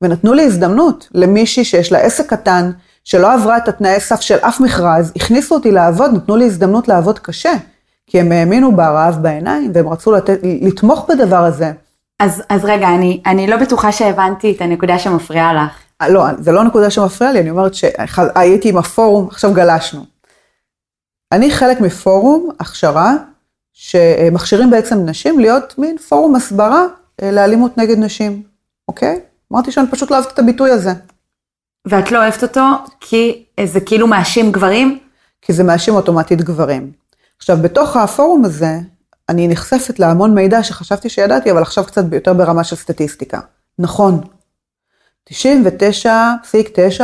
ונתנו לי הזדמנות למישהי שיש לה עסק קטן, שלא עברה את התנאי סף של אף מכרז, הכניסו אותי לעבוד, נתנו לי הזדמנות לעבוד קשה, כי הם האמינו ברעב בעיניים, והם רצו לתת, לתמוך בדבר הזה. אז, אז רגע, אני, אני לא בטוחה שהבנתי את הנקודה שמפריעה לך. לא, זה לא נקודה שמפריעה לי, אני אומרת שהייתי עם הפורום, עכשיו גלשנו. אני חלק מפורום הכשרה, שמכשירים בעצם נשים להיות מין פורום הסברה אה, לאלימות נגד נשים, אוקיי? אמרתי שאני פשוט לא אוהבת את הביטוי הזה. ואת לא אוהבת אותו כי זה כאילו מאשים גברים? כי זה מאשים אוטומטית גברים. עכשיו, בתוך הפורום הזה, אני נחשפת להמון מידע שחשבתי שידעתי, אבל עכשיו קצת יותר ברמה של סטטיסטיקה. נכון, 99.9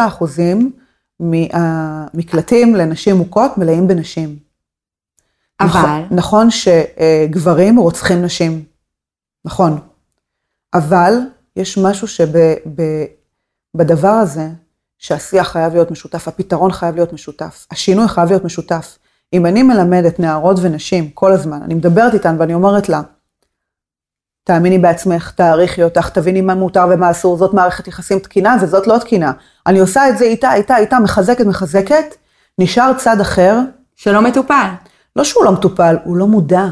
אחוזים מהמקלטים לנשים מוכות מלאים בנשים. אבל... נכון, נכון שגברים רוצחים נשים, נכון. אבל יש משהו שבדבר הזה, שהשיח חייב להיות משותף, הפתרון חייב להיות משותף, השינוי חייב להיות משותף. אם אני מלמדת נערות ונשים כל הזמן, אני מדברת איתן ואני אומרת לה, תאמיני בעצמך, תעריכי אותך, תביני מה מותר ומה אסור, זאת מערכת יחסים תקינה וזאת לא תקינה. אני עושה את זה איתה, איתה, איתה, מחזקת, מחזקת, נשאר צד אחר. שלא מטופל. לא שהוא לא מטופל, הוא לא מודע.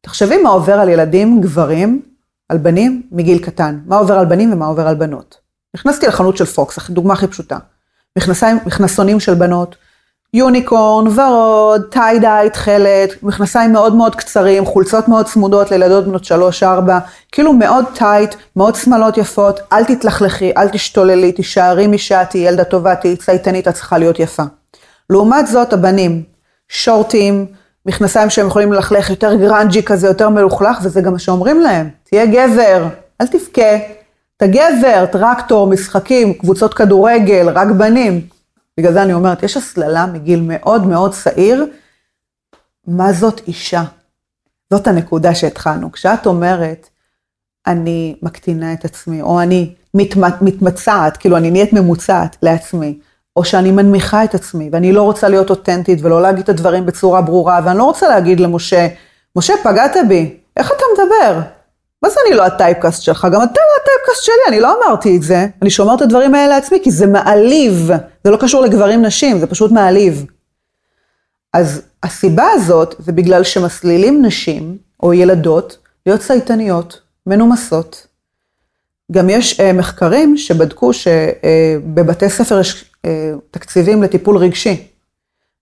תחשבי מה עובר על ילדים, גברים, על בנים, מגיל קטן. מה עובר על בנים ומה עובר על בנות. נכנסתי לחנות של פוקס, דוגמה הכי פשוטה. מכנסיים, מכנסונים של בנות, יוניקורן, ורוד, טיידיי, תכלת, מכנסיים מאוד מאוד קצרים, חולצות מאוד צמודות לילדות בנות 3-4, כאילו מאוד tight, מאוד שמלות יפות, אל תתלכלכי, אל תשתוללי, תישארי משעה, תהיי ילדה טובה, תהיי צייתנית, את צריכה להיות יפה. לעומת זאת, הבנים, שורטים, מכנסיים שהם יכולים ללכלך, יותר grungy כזה, יותר מלוכלך, וזה גם מה שאומרים להם, תהיה גבר, אל תבכה, אתה גבר, טרקטור, משחקים, קבוצות כדורגל, רק בנים. בגלל זה אני אומרת, יש הסללה מגיל מאוד מאוד צעיר, מה זאת אישה? זאת הנקודה שהתחלנו. כשאת אומרת, אני מקטינה את עצמי, או אני מתמצעת, כאילו אני נהיית ממוצעת לעצמי, או שאני מנמיכה את עצמי, ואני לא רוצה להיות אותנטית ולא להגיד את הדברים בצורה ברורה, ואני לא רוצה להגיד למשה, משה, פגעת בי, איך אתה מדבר? מה זה אני לא הטייפקאסט שלך? גם אתה לא הטייפקאסט שלי, אני לא אמרתי את זה. אני שומר את הדברים האלה לעצמי, כי זה מעליב. זה לא קשור לגברים נשים, זה פשוט מעליב. אז הסיבה הזאת זה בגלל שמסלילים נשים או ילדות להיות צייתניות, מנומסות. גם יש אה, מחקרים שבדקו שבבתי אה, ספר יש אה, תקציבים לטיפול רגשי.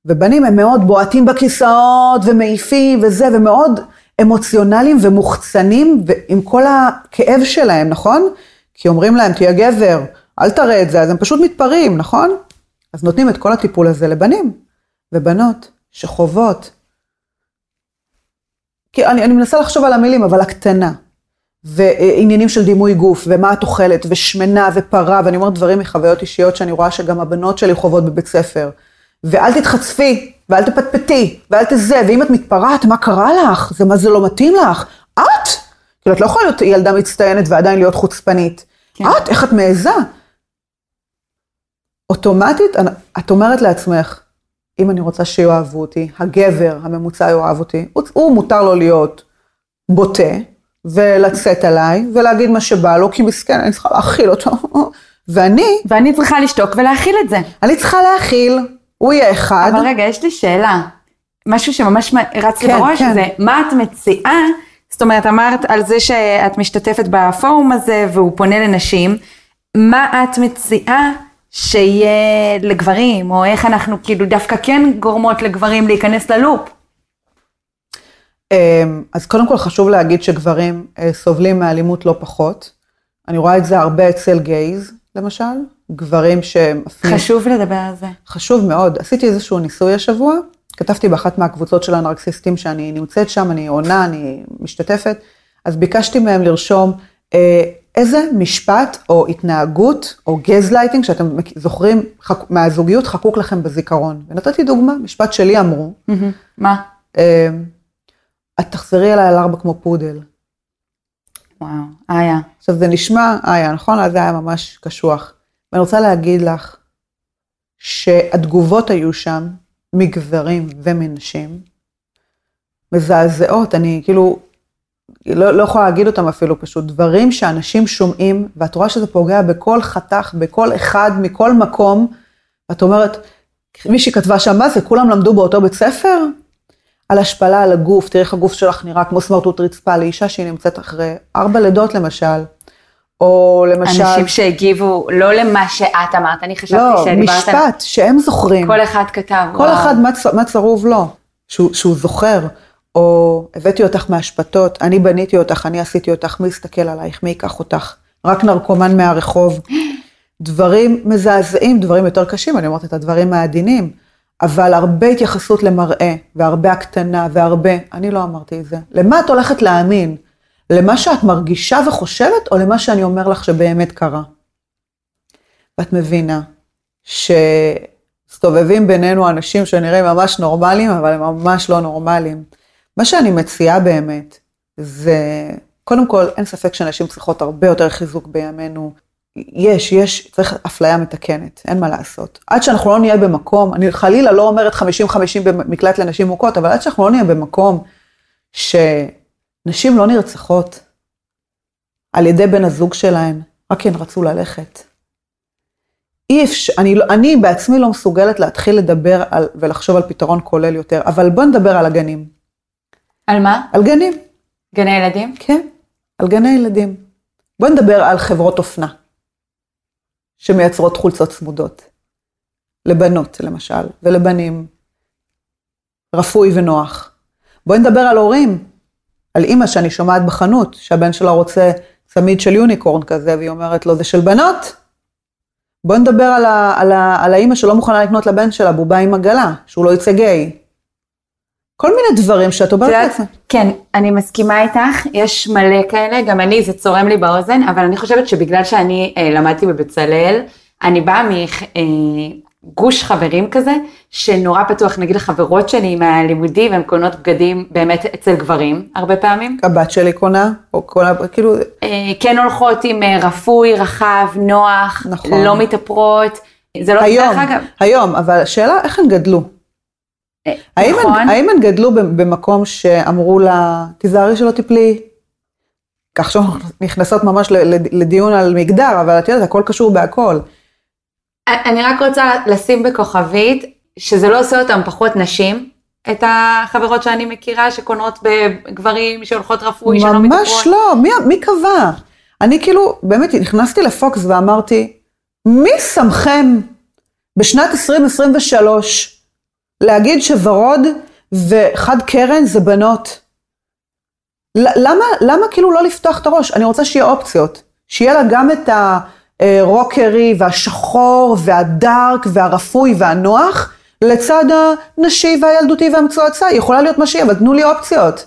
ובנים הם מאוד בועטים בכיסאות ומעיפים וזה, ומאוד אמוציונליים ומוחצנים עם כל הכאב שלהם, נכון? כי אומרים להם, תהיה גבר, אל תראה את זה, אז הם פשוט מתפרעים, נכון? אז נותנים את כל הטיפול הזה לבנים ובנות שחוות. כי אני, אני מנסה לחשוב על המילים, אבל הקטנה. ועניינים של דימוי גוף, ומה את אוכלת, ושמנה ופרה, ואני אומרת דברים מחוויות אישיות שאני רואה שגם הבנות שלי חוות בבית ספר. ואל תתחצפי, ואל תפטפטי, ואל תזה, ואם את מתפרעת, מה קרה לך? זה מה זה לא מתאים לך? את? כאילו, את לא יכולה להיות ילדה מצטיינת ועדיין להיות חוצפנית. כן. את, איך את מעיזה? אוטומטית, את אומרת לעצמך, אם אני רוצה שיאהבו אותי, הגבר הממוצע יאהב אותי, הוא, הוא מותר לו להיות בוטה, ולצאת עליי, ולהגיד מה שבא לו, כי מסכן, אני צריכה להכיל אותו. ואני... ואני צריכה לשתוק ולהכיל את זה. אני צריכה להכיל, הוא יהיה אחד. אבל רגע, יש לי שאלה. משהו שממש רץ לי כן, בראש, כן. זה מה את מציעה, זאת אומרת, אמרת על זה שאת משתתפת בפורום הזה והוא פונה לנשים, מה את מציעה שיהיה לגברים, או איך אנחנו כאילו דווקא כן גורמות לגברים להיכנס ללופ? אמ, אז קודם כל חשוב להגיד שגברים אה, סובלים מאלימות לא פחות. אני רואה את זה הרבה אצל גייז, למשל, גברים שהם... חשוב לדבר על זה. חשוב מאוד. עשיתי איזשהו ניסוי השבוע, כתבתי באחת מהקבוצות של הנרקסיסטים שאני נמצאת שם, אני עונה, אני משתתפת, אז ביקשתי מהם לרשום אה, איזה משפט או התנהגות או גזלייטינג שאתם זוכרים חק, מהזוגיות חקוק לכם בזיכרון. ונתתי דוגמה, משפט שלי אמרו. מה? אה, את תחזרי אליי על ארבע כמו פודל. וואו, איה. עכשיו זה נשמע, איה, נכון? אז זה היה ממש קשוח. ואני רוצה להגיד לך שהתגובות היו שם מגברים ומנשים מזעזעות, אני כאילו לא, לא יכולה להגיד אותם אפילו פשוט, דברים שאנשים שומעים ואת רואה שזה פוגע בכל חתך, בכל אחד, מכל מקום, ואת אומרת, מישהי כתבה שם, מה זה, כולם למדו באותו בית ספר? על השפלה על הגוף, תראי איך הגוף שלך נראה כמו סמרטוט רצפה לאישה שהיא נמצאת אחרי ארבע לידות למשל. או למשל... אנשים שהגיבו לא למה שאת אמרת, אני חשבתי לא, שדיברת... משפט שהם זוכרים. כל אחד כתב, כל וואו. אחד מה, מה צרוב לו, שהוא, שהוא זוכר. או הבאתי אותך מהשפתות, אני בניתי אותך, אני עשיתי אותך, מי יסתכל עלייך, מי ייקח אותך? רק נרקומן מהרחוב. דברים מזעזעים, דברים יותר קשים, אני אומרת את הדברים העדינים, אבל הרבה התייחסות למראה, והרבה הקטנה, והרבה, אני לא אמרתי את זה. למה את הולכת להאמין? למה שאת מרגישה וחושבת, או למה שאני אומר לך שבאמת קרה? ואת מבינה שסתובבים בינינו אנשים שנראים ממש נורמליים, אבל הם ממש לא נורמליים. מה שאני מציעה באמת, זה, קודם כל, אין ספק שנשים צריכות הרבה יותר חיזוק בימינו. יש, יש, צריך אפליה מתקנת, אין מה לעשות. עד שאנחנו לא נהיה במקום, אני חלילה לא אומרת 50-50 במקלט לנשים מוכות, אבל עד שאנחנו לא נהיה במקום שנשים לא נרצחות על ידי בן הזוג שלהן, רק כי הן רצו ללכת. אי אפשר, אני, לא- אני בעצמי לא מסוגלת להתחיל לדבר על, ולחשוב על פתרון כולל יותר, אבל בוא נדבר על הגנים. על מה? על גנים, גני ילדים? כן, על גני ילדים. בוא נדבר על חברות אופנה, שמייצרות חולצות צמודות. לבנות, למשל, ולבנים. רפוי ונוח. בואי נדבר על הורים, על אימא שאני שומעת בחנות, שהבן שלה רוצה צמיד של יוניקורן כזה, והיא אומרת לו, זה של בנות? בואי נדבר על, ה, על, ה, על האימא שלא מוכנה לקנות לבן שלה בובה עם עגלה, שהוא לא יצא גיי. כל מיני דברים שאת את אומרת לעצמך. כן, אני מסכימה איתך, יש מלא כאלה, גם אני, זה צורם לי באוזן, אבל אני חושבת שבגלל שאני אה, למדתי בבצלאל, אני באה מגוש חברים כזה, שנורא פתוח, נגיד לחברות שלי מהלימודי, והן קונות בגדים באמת אצל גברים, הרבה פעמים. הבת שלי קונה, או קונה, כאילו, אה, כן הולכות עם אה, רפוי, רחב, נוח, נכון. לא מתאפרות. זה לא, היום, דרך אגב, היום, אבל השאלה איך הן גדלו. אה, האם, נכון, הן, האם הן גדלו במקום שאמרו לה, תיזהרי שלא תיפלי? כך שאנחנו נכנסות ממש לדיון על מגדר, אבל את יודעת, הכל קשור בהכל. אני רק רוצה לשים בכוכבית, שזה לא עושה אותם פחות נשים, את החברות שאני מכירה שקונות בגברים שהולכות רפוי, שלא מתאפרות. ממש לא, מי, מי קבע? אני כאילו, באמת נכנסתי לפוקס ואמרתי, מי שמכם בשנת 2023 להגיד שוורוד וחד קרן זה בנות? למה, למה כאילו לא לפתוח את הראש? אני רוצה שיהיה אופציות. שיהיה לה גם את הרוקרי והשחור והדארק והרפוי והנוח, לצד הנשי והילדותי והמצועצע. היא יכולה להיות מה שהיא, אבל תנו לי אופציות.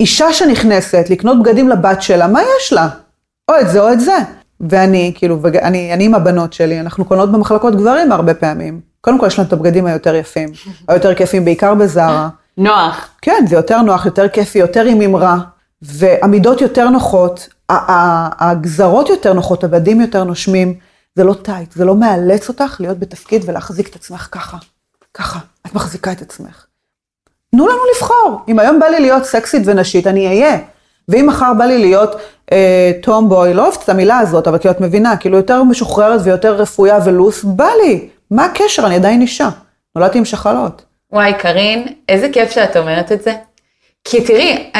אישה שנכנסת לקנות בגדים לבת שלה, מה יש לה? או את זה או את זה. ואני, כאילו, וג- אני, אני עם הבנות שלי, אנחנו קונות במחלקות גברים הרבה פעמים. קודם כל יש לנו את הבגדים היותר יפים, היותר כיפים, בעיקר בזארה. נוח. כן, זה יותר נוח, יותר כיפי, יותר עם אמרה, ועמידות יותר נוחות, הגזרות יותר נוחות, הבדים יותר נושמים, זה לא טייט, זה לא מאלץ אותך להיות בתפקיד ולהחזיק את עצמך ככה, ככה, את מחזיקה את עצמך. תנו לנו לבחור, אם היום בא לי להיות סקסית ונשית, אני אהיה. ואם מחר בא לי להיות אה, טומבוי, לא אוהבת את המילה הזאת, אבל כאילו את מבינה, כאילו יותר משוחררת ויותר רפויה ולוס, בא לי. מה הקשר? אני עדיין אישה. נולדתי עם שחלות. וואי, קארין, איזה כיף שאת אומרת את זה. כי תראי,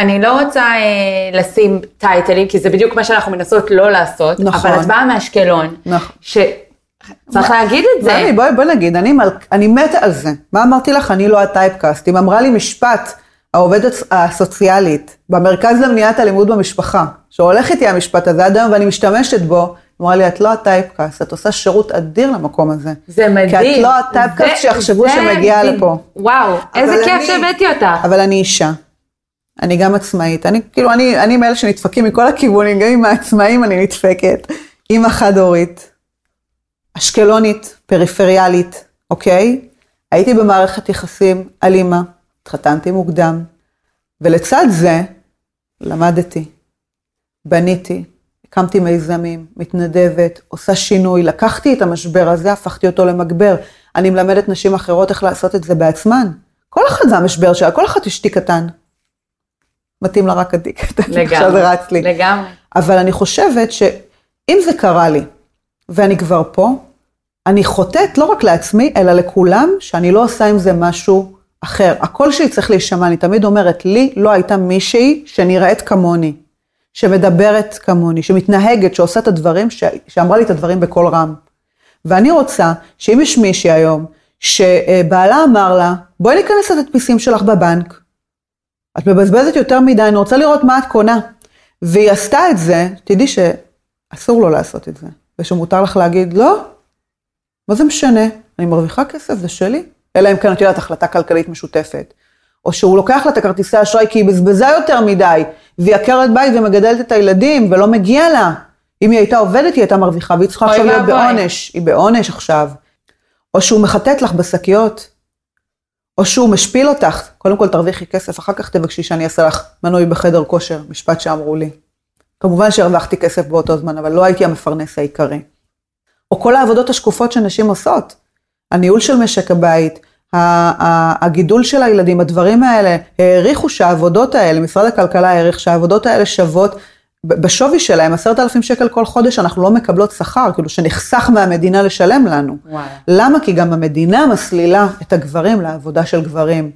אני לא רוצה אה, לשים טייטלים, כי זה בדיוק מה שאנחנו מנסות לא לעשות, נכון. אבל את באה מאשקלון, נכון. שצריך להגיד את זה. מאמי, בואי, בואי נגיד, אני, מל... אני מתה על זה. מה אמרתי לך? אני לא הטייפקאסט. אם אמרה לי משפט, העובדת הסוציאלית, במרכז למניעת אלימות במשפחה, שהולך איתי המשפט הזה עד היום ואני משתמשת בו, אמרה לי, את לא הטייפקאסט, את עושה שירות אדיר למקום הזה. זה מדהים. כי את לא הטייפקאסט שיחשבו שמגיעה. לפה. וואו, איזה כיף שהבאתי אותך. אבל אני אישה. אני גם עצמאית. אני, כאילו, אני, אני מאלה שנדפקים מכל הכיוונים, גם עם העצמאים אני נדפקת. אימא חד-הורית, אשקלונית, פריפריאלית, אוקיי? הייתי במערכת יחסים אלימה, התחתנתי מוקדם, ולצד זה למדתי. בניתי, הקמתי מיזמים, מתנדבת, עושה שינוי, לקחתי את המשבר הזה, הפכתי אותו למגבר. אני מלמדת נשים אחרות איך לעשות את זה בעצמן. כל אחד זה המשבר שלה, כל אחד יש תיק קטן. מתאים לה רק התיק קטן, עכשיו זה רץ לי. לגמרי. אבל אני חושבת שאם זה קרה לי, ואני כבר פה, אני חוטאת לא רק לעצמי, אלא לכולם, שאני לא עושה עם זה משהו אחר. הקול שלי צריך להישמע, אני תמיד אומרת, לי לא הייתה מישהי שנראית כמוני, שמדברת כמוני, שמתנהגת, שעושה את הדברים, ש... שאמרה לי את הדברים בקול רם. ואני רוצה שאם יש מישהי היום, שבעלה אמר לה, בואי ניכנס לתדפיסים שלך בבנק. את מבזבזת יותר מדי, אני רוצה לראות מה את קונה. והיא עשתה את זה, תדעי שאסור לו לעשות את זה, ושמותר לך להגיד, לא, מה זה משנה? אני מרוויחה כסף, זה שלי. אלא אם כן את יודעת, החלטה כלכלית משותפת. או שהוא לוקח לה את הכרטיסי אשראי כי היא בזבזה יותר מדי, והיא עקרת בית ומגדלת את הילדים, ולא מגיע לה. אם היא הייתה עובדת, היא הייתה מרוויחה, והיא צריכה עכשיו להיות בעונש. היא בעונש עכשיו. או שהוא מחטט לך בשקיות, או שהוא משפיל אותך, קודם כל תרוויחי כסף, אחר כך תבקשי שאני אעשה לך מנוי בחדר כושר, משפט שאמרו לי. כמובן שהרווחתי כסף באותו זמן, אבל לא הייתי המפרנס העיקרי. או כל העבודות השקופות שנשים עושות. הניהול של משק הבית, הגידול של הילדים, הדברים האלה, העריכו שהעבודות האלה, משרד הכלכלה העריך שהעבודות האלה שוות, בשווי שלהם, עשרת אלפים שקל כל חודש, אנחנו לא מקבלות שכר, כאילו שנחסך מהמדינה לשלם לנו. וואי. למה? כי גם המדינה מסלילה את הגברים לעבודה של גברים.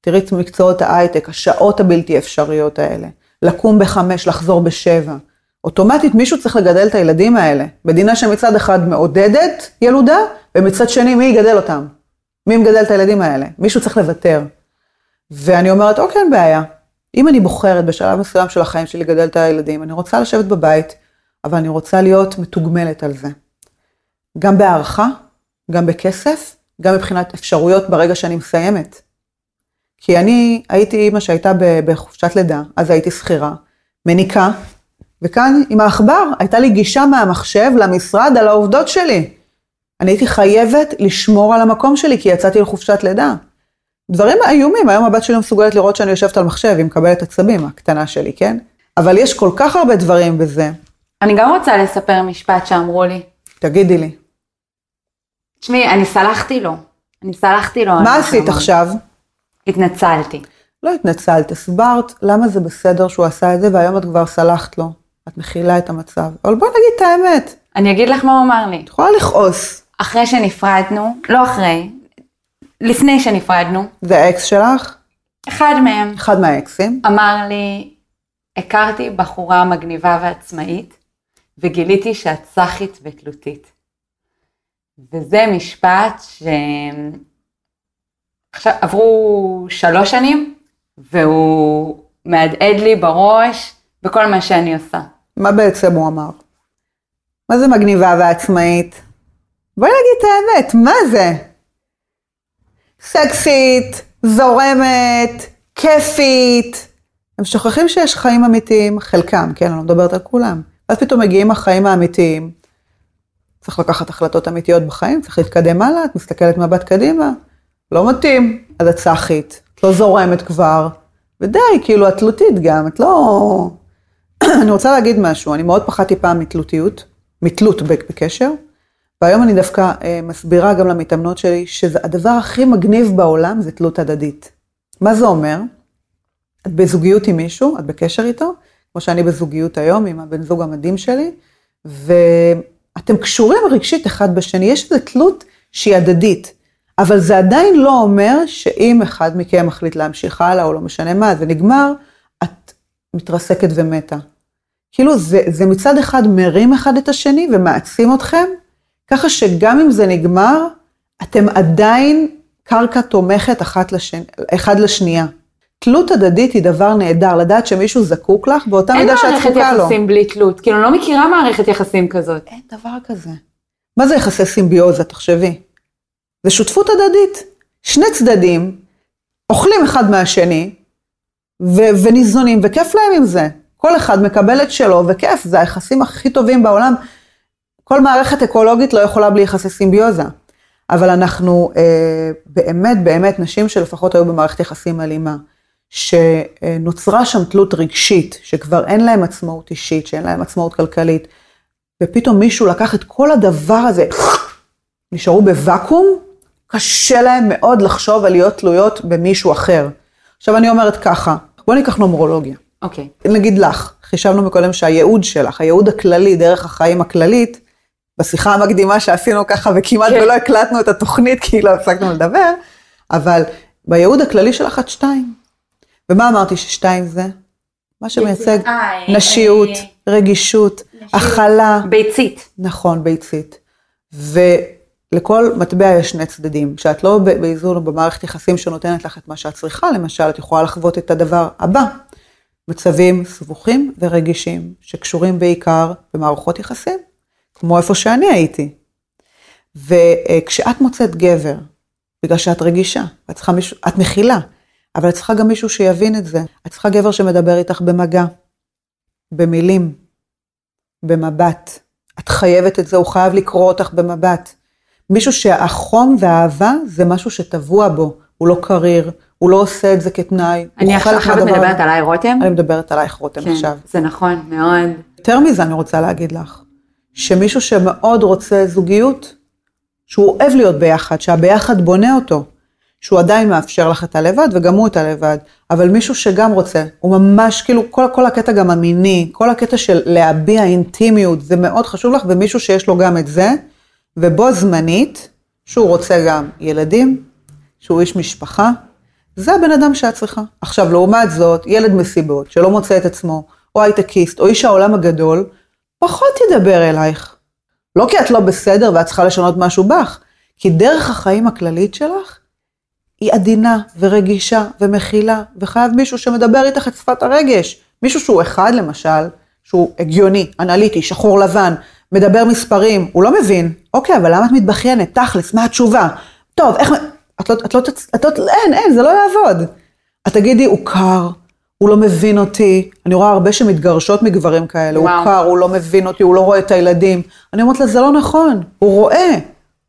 תראי את מקצועות ההייטק, השעות הבלתי אפשריות האלה. לקום בחמש, לחזור בשבע. אוטומטית מישהו צריך לגדל את הילדים האלה. מדינה שמצד אחד מעודדת ילודה, ומצד שני מי יגדל אותם? מי מגדל את הילדים האלה? מישהו צריך לוותר. ואני אומרת, אוקיי, אין בעיה. אם אני בוחרת בשלב מסוים של החיים שלי לגדל את הילדים, אני רוצה לשבת בבית, אבל אני רוצה להיות מתוגמלת על זה. גם בהערכה, גם בכסף, גם מבחינת אפשרויות ברגע שאני מסיימת. כי אני הייתי אימא שהייתה בחופשת לידה, אז הייתי שכירה, מניקה, וכאן עם העכבר הייתה לי גישה מהמחשב למשרד על העובדות שלי. אני הייתי חייבת לשמור על המקום שלי כי יצאתי לחופשת לידה. דברים איומים, היום הבת שלי מסוגלת לראות שאני יושבת על מחשב, היא מקבלת עצבים, הקטנה שלי, כן? אבל יש כל כך הרבה דברים בזה. אני גם רוצה לספר משפט שאמרו לי. תגידי לי. תשמעי, אני סלחתי לו. אני סלחתי לו. מה עשית עכשיו? התנצלתי. לא התנצלת, הסברת למה זה בסדר שהוא עשה את זה, והיום את כבר סלחת לו. את מכילה את המצב. אבל בואי נגיד את האמת. אני אגיד לך מה הוא אמר לי. את יכולה לכעוס. אחרי שנפרדנו, לא אחרי, לפני שנפרדנו. זה האקס שלך? אחד מהם. אחד מהאקסים. אמר לי, הכרתי בחורה מגניבה ועצמאית, וגיליתי שאת סאחית ותלותית. וזה משפט ש... עכשיו, עברו שלוש שנים, והוא מהדהד לי בראש בכל מה שאני עושה. מה בעצם הוא אמר? מה זה מגניבה ועצמאית? בואי נגיד את האמת, מה זה? סקסית, זורמת, כיפית. הם שוכחים שיש חיים אמיתיים, חלקם, כן, אני לא מדברת על כולם. ואז פתאום מגיעים החיים האמיתיים. צריך לקחת החלטות אמיתיות בחיים, צריך להתקדם הלאה, את מסתכלת מבט קדימה, לא מתאים, אז את סאחית, את לא זורמת כבר, ודי, כאילו, את תלותית גם, את לא... אני רוצה להגיד משהו, אני מאוד פחדתי פעם מתלותיות, מתלות בקשר, והיום אני דווקא אה, מסבירה גם למתאמנות שלי, שהדבר הכי מגניב בעולם זה תלות הדדית. מה זה אומר? את בזוגיות עם מישהו, את בקשר איתו, כמו שאני בזוגיות היום עם הבן זוג המדהים שלי, ואתם קשורים רגשית אחד בשני, יש איזו תלות שהיא הדדית, אבל זה עדיין לא אומר שאם אחד מכם מחליט להמשיך הלאה, או לא משנה מה, זה נגמר, את מתרסקת ומתה. כאילו זה, זה מצד אחד מרים אחד את השני ומעצים אתכם, ככה שגם אם זה נגמר, אתם עדיין קרקע תומכת אחת לשני, אחד לשנייה. תלות הדדית היא דבר נהדר, לדעת שמישהו זקוק לך באותה מידה שאת זקוקה לו. אין מערכת יחסים בלי תלות, כאילו אני לא מכירה מערכת יחסים כזאת. אין דבר כזה. מה זה יחסי סימביוזה, תחשבי? זה שותפות הדדית. שני צדדים אוכלים אחד מהשני, ו- וניזונים, וכיף להם עם זה. כל אחד מקבל את שלו, וכיף, זה היחסים הכי טובים בעולם. כל מערכת אקולוגית לא יכולה בלי יחסי סימביוזה. אבל אנחנו אה, באמת, באמת נשים שלפחות היו במערכת יחסים אלימה, שנוצרה שם תלות רגשית, שכבר אין להם עצמאות אישית, שאין להם עצמאות כלכלית, ופתאום מישהו לקח את כל הדבר הזה, נשארו בוואקום, קשה להם מאוד לחשוב על להיות תלויות במישהו אחר. עכשיו אני אומרת ככה, בואי ניקח נומרולוגיה. אוקיי. נגיד לך, חישבנו מקודם שהייעוד שלך, הייעוד הכללי, דרך החיים הכללית, בשיחה המקדימה שעשינו ככה וכמעט כן. ולא הקלטנו את התוכנית כי לא הפסקנו לדבר, אבל בייעוד הכללי שלך את שתיים. ומה אמרתי ששתיים זה? מה שמייצג אה, נשיות, אה, רגישות, הכלה, ביצית. נכון, ביצית. ולכל מטבע יש שני צדדים. כשאת לא באיזון או במערכת יחסים שנותנת לך את מה שאת צריכה, למשל, את יכולה לחוות את הדבר הבא. מצבים סבוכים ורגישים, שקשורים בעיקר במערכות יחסים, כמו איפה שאני הייתי. וכשאת מוצאת גבר, בגלל שאת רגישה, את צריכה מישהו, את מכילה, אבל את צריכה גם מישהו שיבין את זה. את צריכה גבר שמדבר איתך במגע, במילים, במבט. את חייבת את זה, הוא חייב לקרוא אותך במבט. מישהו שהחום והאהבה זה משהו שטבוע בו, הוא לא קריר, הוא לא עושה את זה כתנאי. אני עכשיו את מהדבר מדברת. עליי רותם? אני מדברת עלייך רותם כן, עכשיו. זה נכון, מאוד. יותר מזה אני רוצה להגיד לך, שמישהו שמאוד רוצה זוגיות, שהוא אוהב להיות ביחד, שהביחד בונה אותו, שהוא עדיין מאפשר לך את הלבד וגם הוא את הלבד, אבל מישהו שגם רוצה, הוא ממש כאילו, כל, כל הקטע גם המיני, כל הקטע של להביע אינטימיות, זה מאוד חשוב לך, ומישהו שיש לו גם את זה, ובו זמנית, שהוא רוצה גם ילדים, שהוא איש משפחה, זה הבן אדם שאת צריכה. עכשיו, לעומת זאת, ילד מסיבות, שלא מוצא את עצמו, או הייטקיסט, או איש העולם הגדול, פחות ידבר אלייך. לא כי את לא בסדר ואת צריכה לשנות משהו בך, כי דרך החיים הכללית שלך היא עדינה ורגישה ומכילה, וחייב מישהו שמדבר איתך את שפת הרגש. מישהו שהוא אחד, למשל, שהוא הגיוני, אנליטי, שחור לבן, מדבר מספרים, הוא לא מבין. אוקיי, אבל למה את מתבכיינת? תכלס, מה התשובה? טוב, איך... את לא, את לא, את לא, אין, אין, זה לא יעבוד. את תגידי, הוא קר, הוא לא מבין אותי. אני רואה הרבה שמתגרשות מגברים כאלה, הוא וואו. קר, הוא לא מבין אותי, הוא לא רואה את הילדים. אני אומרת לה, זה לא נכון, הוא רואה,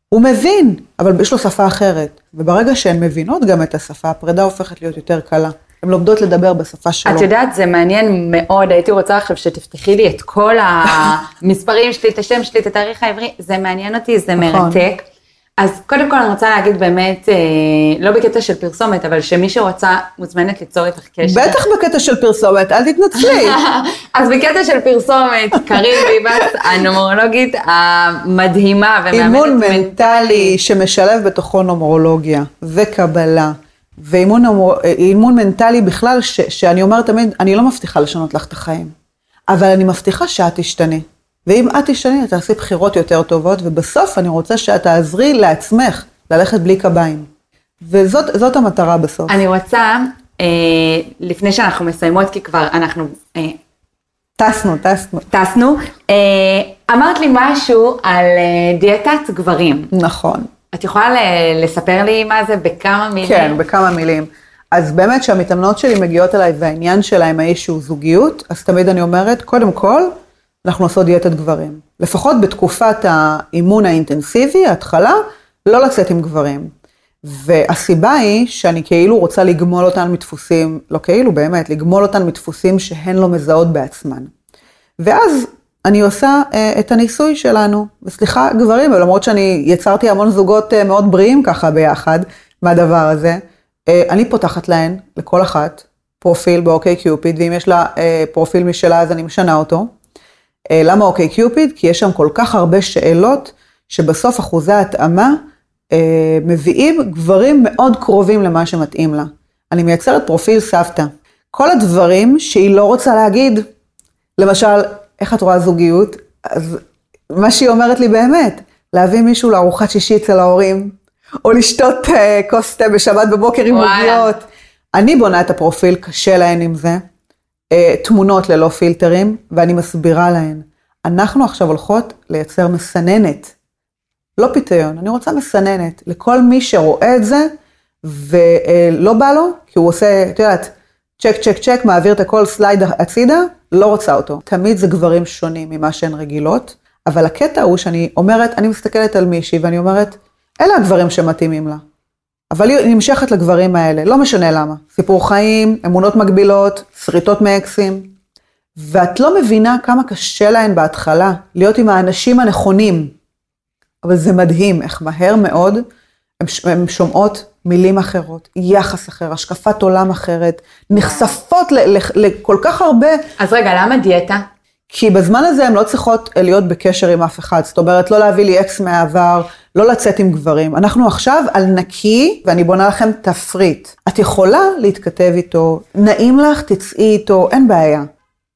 הוא מבין, אבל יש לו שפה אחרת. וברגע שהן מבינות גם את השפה, הפרידה הופכת להיות יותר קלה. הן לומדות לדבר בשפה שלו. את יודעת, זה מעניין מאוד, הייתי רוצה עכשיו שתפתחי לי את כל המספרים שלי, את השם שלי, את התאריך העברי, זה מעניין אותי, זה נכון. מרתק. אז קודם כל אני רוצה להגיד באמת, אה, לא בקטע של פרסומת, אבל שמי שרוצה מוזמנת ליצור איתך קשר. בטח בקטע של פרסומת, אל תתנצלי. אז בקטע של פרסומת, קרין ביבס, הנומרולוגית המדהימה ומאמנת אימון מנ- מנטלי שמשלב בתוכו נומרולוגיה וקבלה. ואימון אימון מנטלי בכלל, ש, שאני אומרת תמיד, אני לא מבטיחה לשנות לך את החיים, אבל אני מבטיחה שאת תשתני. ואם את תשתני, את תעשי בחירות יותר טובות, ובסוף אני רוצה שאת תעזרי לעצמך ללכת בלי קביים. וזאת זאת המטרה בסוף. אני רוצה, אה, לפני שאנחנו מסיימות, כי כבר אנחנו אה, טסנו, טסנו. טסנו, אה, אמרת לי משהו על אה, דיאטת גברים. נכון. את יכולה לספר לי מה זה בכמה מילים? כן, בכמה מילים. אז באמת שהמתאמנות שלי מגיעות אליי והעניין שלהם האישו זוגיות, אז תמיד אני אומרת, קודם כל, אנחנו עושות דיאטת גברים. לפחות בתקופת האימון האינטנסיבי, ההתחלה, לא לצאת עם גברים. והסיבה היא שאני כאילו רוצה לגמול אותן מדפוסים, לא כאילו, באמת, לגמול אותן מדפוסים שהן לא מזהות בעצמן. ואז אני עושה אה, את הניסוי שלנו, וסליחה גברים, למרות שאני יצרתי המון זוגות אה, מאוד בריאים ככה ביחד מהדבר הזה, אה, אני פותחת להן, לכל אחת, פרופיל באוקיי קיופיד, ואם יש לה אה, פרופיל משלה אז אני משנה אותו. אה, למה אוקיי קיופיד? כי יש שם כל כך הרבה שאלות, שבסוף אחוזי ההתאמה אה, מביאים גברים מאוד קרובים למה שמתאים לה. אני מייצרת פרופיל סבתא. כל הדברים שהיא לא רוצה להגיד, למשל, איך את רואה זוגיות? אז מה שהיא אומרת לי באמת, להביא מישהו לארוחת שישי אצל ההורים, או לשתות uh, כוס תה בשבת בבוקר עם. עוגיות. אני בונה את הפרופיל, קשה להן עם זה. Uh, תמונות ללא פילטרים, ואני מסבירה להן. אנחנו עכשיו הולכות לייצר מסננת, לא פיתיון, אני רוצה מסננת. לכל מי שרואה את זה, ולא בא לו, כי הוא עושה, את יודעת, צ'ק, צ'ק, צ'ק, מעביר את הכל slide הצידה, לא רוצה אותו. תמיד זה גברים שונים ממה שהן רגילות, אבל הקטע הוא שאני אומרת, אני מסתכלת על מישהי ואני אומרת, אלה הגברים שמתאימים לה. אבל היא נמשכת לגברים האלה, לא משנה למה. סיפור חיים, אמונות מגבילות, שריטות מאקסים. ואת לא מבינה כמה קשה להן בהתחלה להיות עם האנשים הנכונים. אבל זה מדהים איך מהר מאוד הן שומעות מילים אחרות, יחס אחר, השקפת עולם אחרת, נחשפות לכל כך הרבה. אז רגע, למה דיאטה? כי בזמן הזה הן לא צריכות להיות בקשר עם אף אחד, זאת אומרת, לא להביא לי אקס מהעבר, לא לצאת עם גברים. אנחנו עכשיו על נקי, ואני בונה לכם תפריט. את יכולה להתכתב איתו, נעים לך, תצאי איתו, אין בעיה.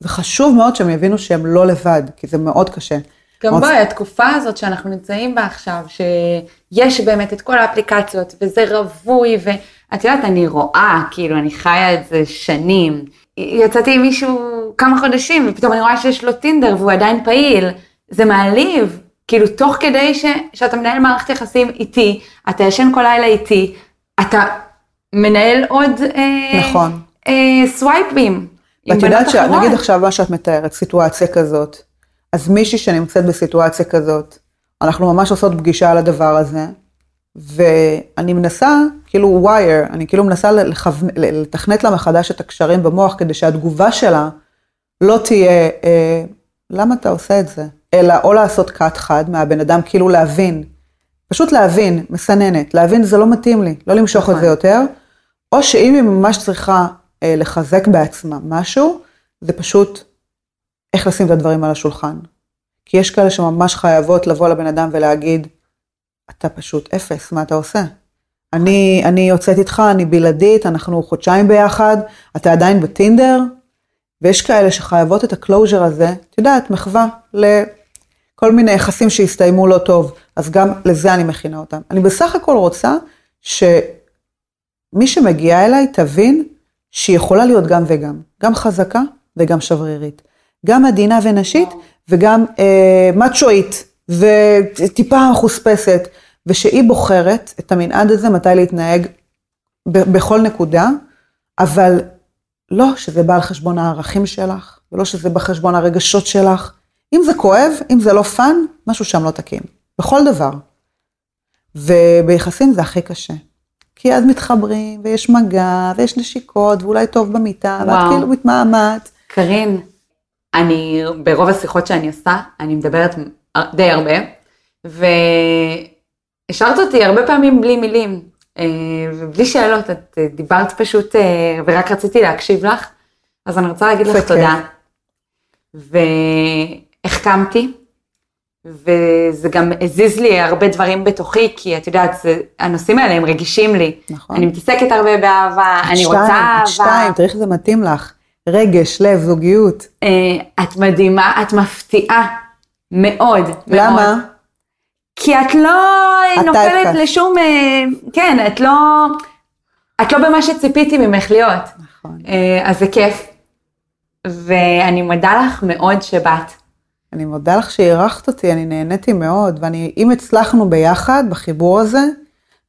וחשוב מאוד שהם יבינו שהם לא לבד, כי זה מאוד קשה. גם מאוד... בואי, התקופה הזאת שאנחנו נמצאים בה עכשיו, שיש באמת את כל האפליקציות, וזה רווי, ואת יודעת, אני רואה, כאילו, אני חיה את זה שנים. יצאתי עם מישהו כמה חודשים, ופתאום אני רואה שיש לו טינדר והוא עדיין פעיל. זה מעליב, כאילו, תוך כדי ש, שאתה מנהל מערכת יחסים איתי, אתה ישן כל לילה איתי, אתה מנהל עוד... אה, נכון. אה, סווייפים. ואת יודעת שנגיד עכשיו מה שאת מתארת, סיטואציה כזאת, אז מישהי שנמצאת בסיטואציה כזאת, אנחנו ממש עושות פגישה על הדבר הזה, ואני מנסה, כאילו ווייר, אני כאילו מנסה לחו... לתכנת לה מחדש את הקשרים במוח, כדי שהתגובה שלה לא תהיה, אה, למה אתה עושה את זה? אלא או לעשות קאט חד מהבן אדם, כאילו להבין, פשוט להבין, מסננת, להבין זה לא מתאים לי, לא למשוך את זה נכון. יותר, או שאם היא ממש צריכה אה, לחזק בעצמה משהו, זה פשוט איך לשים את הדברים על השולחן. כי יש כאלה שממש חייבות לבוא לבן אדם ולהגיד, אתה פשוט אפס, מה אתה עושה? אני, אני יוצאת איתך, אני בלעדית, אנחנו חודשיים ביחד, אתה עדיין בטינדר, ויש כאלה שחייבות את הקלוז'ר הזה, את יודעת, מחווה לכל מיני יחסים שהסתיימו לא טוב, אז גם לזה אני מכינה אותם. אני בסך הכל רוצה שמי שמגיעה אליי תבין שהיא יכולה להיות גם וגם, גם חזקה וגם שברירית. גם עדינה ונשית וגם אה, מצ'ואית וטיפה מחוספסת, ושהיא בוחרת את המנעד הזה מתי להתנהג בכל נקודה, אבל לא שזה בא על חשבון הערכים שלך, ולא שזה בחשבון הרגשות שלך. אם זה כואב, אם זה לא fun, משהו שם לא תקין. בכל דבר. וביחסים זה הכי קשה. כי אז מתחברים, ויש מגע, ויש נשיקות, ואולי טוב במיטה, ואת כאילו מתמהמת. קארין, אני, ברוב השיחות שאני עושה, אני מדברת די הרבה, והשארת אותי הרבה פעמים בלי מילים, אה, ובלי שאלות, את דיברת פשוט, אה, ורק רציתי להקשיב לך, אז אני רוצה להגיד לך תודה. והחכמתי, וזה גם הזיז לי הרבה דברים בתוכי, כי את יודעת, זה, הנושאים האלה הם רגישים לי. נכון. אני מתעסקת הרבה באהבה, אני שתיים, רוצה אהבה. את שתיים, תראי איך זה מתאים לך. רגש, לב, זוגיות. אה, את מדהימה, את מפתיעה מאוד. למה? מאוד. כי את לא נופלת. לשום, אה, כן, את לא, את לא במה שציפיתי ממך להיות. נכון. אה, אז זה כיף. ואני מודה לך מאוד שבאת. אני מודה לך שאירחת אותי, אני נהניתי מאוד, ואם הצלחנו ביחד, בחיבור הזה,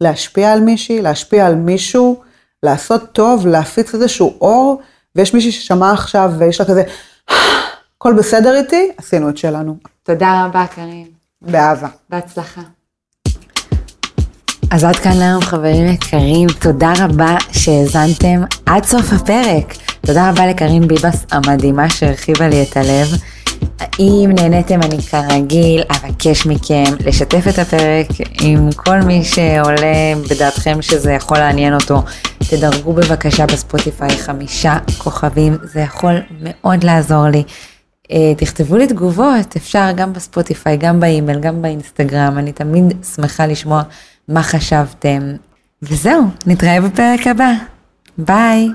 להשפיע על מישהי, להשפיע על מישהו, לעשות טוב, להפיץ איזשהו אור, ויש מישהי ששמע עכשיו ויש לה כזה, הכל בסדר איתי, עשינו את שלנו. תודה רבה, קארין. באהבה. בהצלחה. אז עד כאן להיום חברים יקרים, תודה רבה שהאזנתם עד סוף הפרק. תודה רבה לקארין ביבס המדהימה שהרחיבה לי את הלב. אם נהניתם אני כרגיל אבקש מכם לשתף את הפרק עם כל מי שעולה בדעתכם שזה יכול לעניין אותו. תדרגו בבקשה בספוטיפיי חמישה כוכבים, זה יכול מאוד לעזור לי. אה, תכתבו לי תגובות, אפשר גם בספוטיפיי, גם באימייל, גם באינסטגרם, אני תמיד שמחה לשמוע מה חשבתם. וזהו, נתראה בפרק הבא. ביי.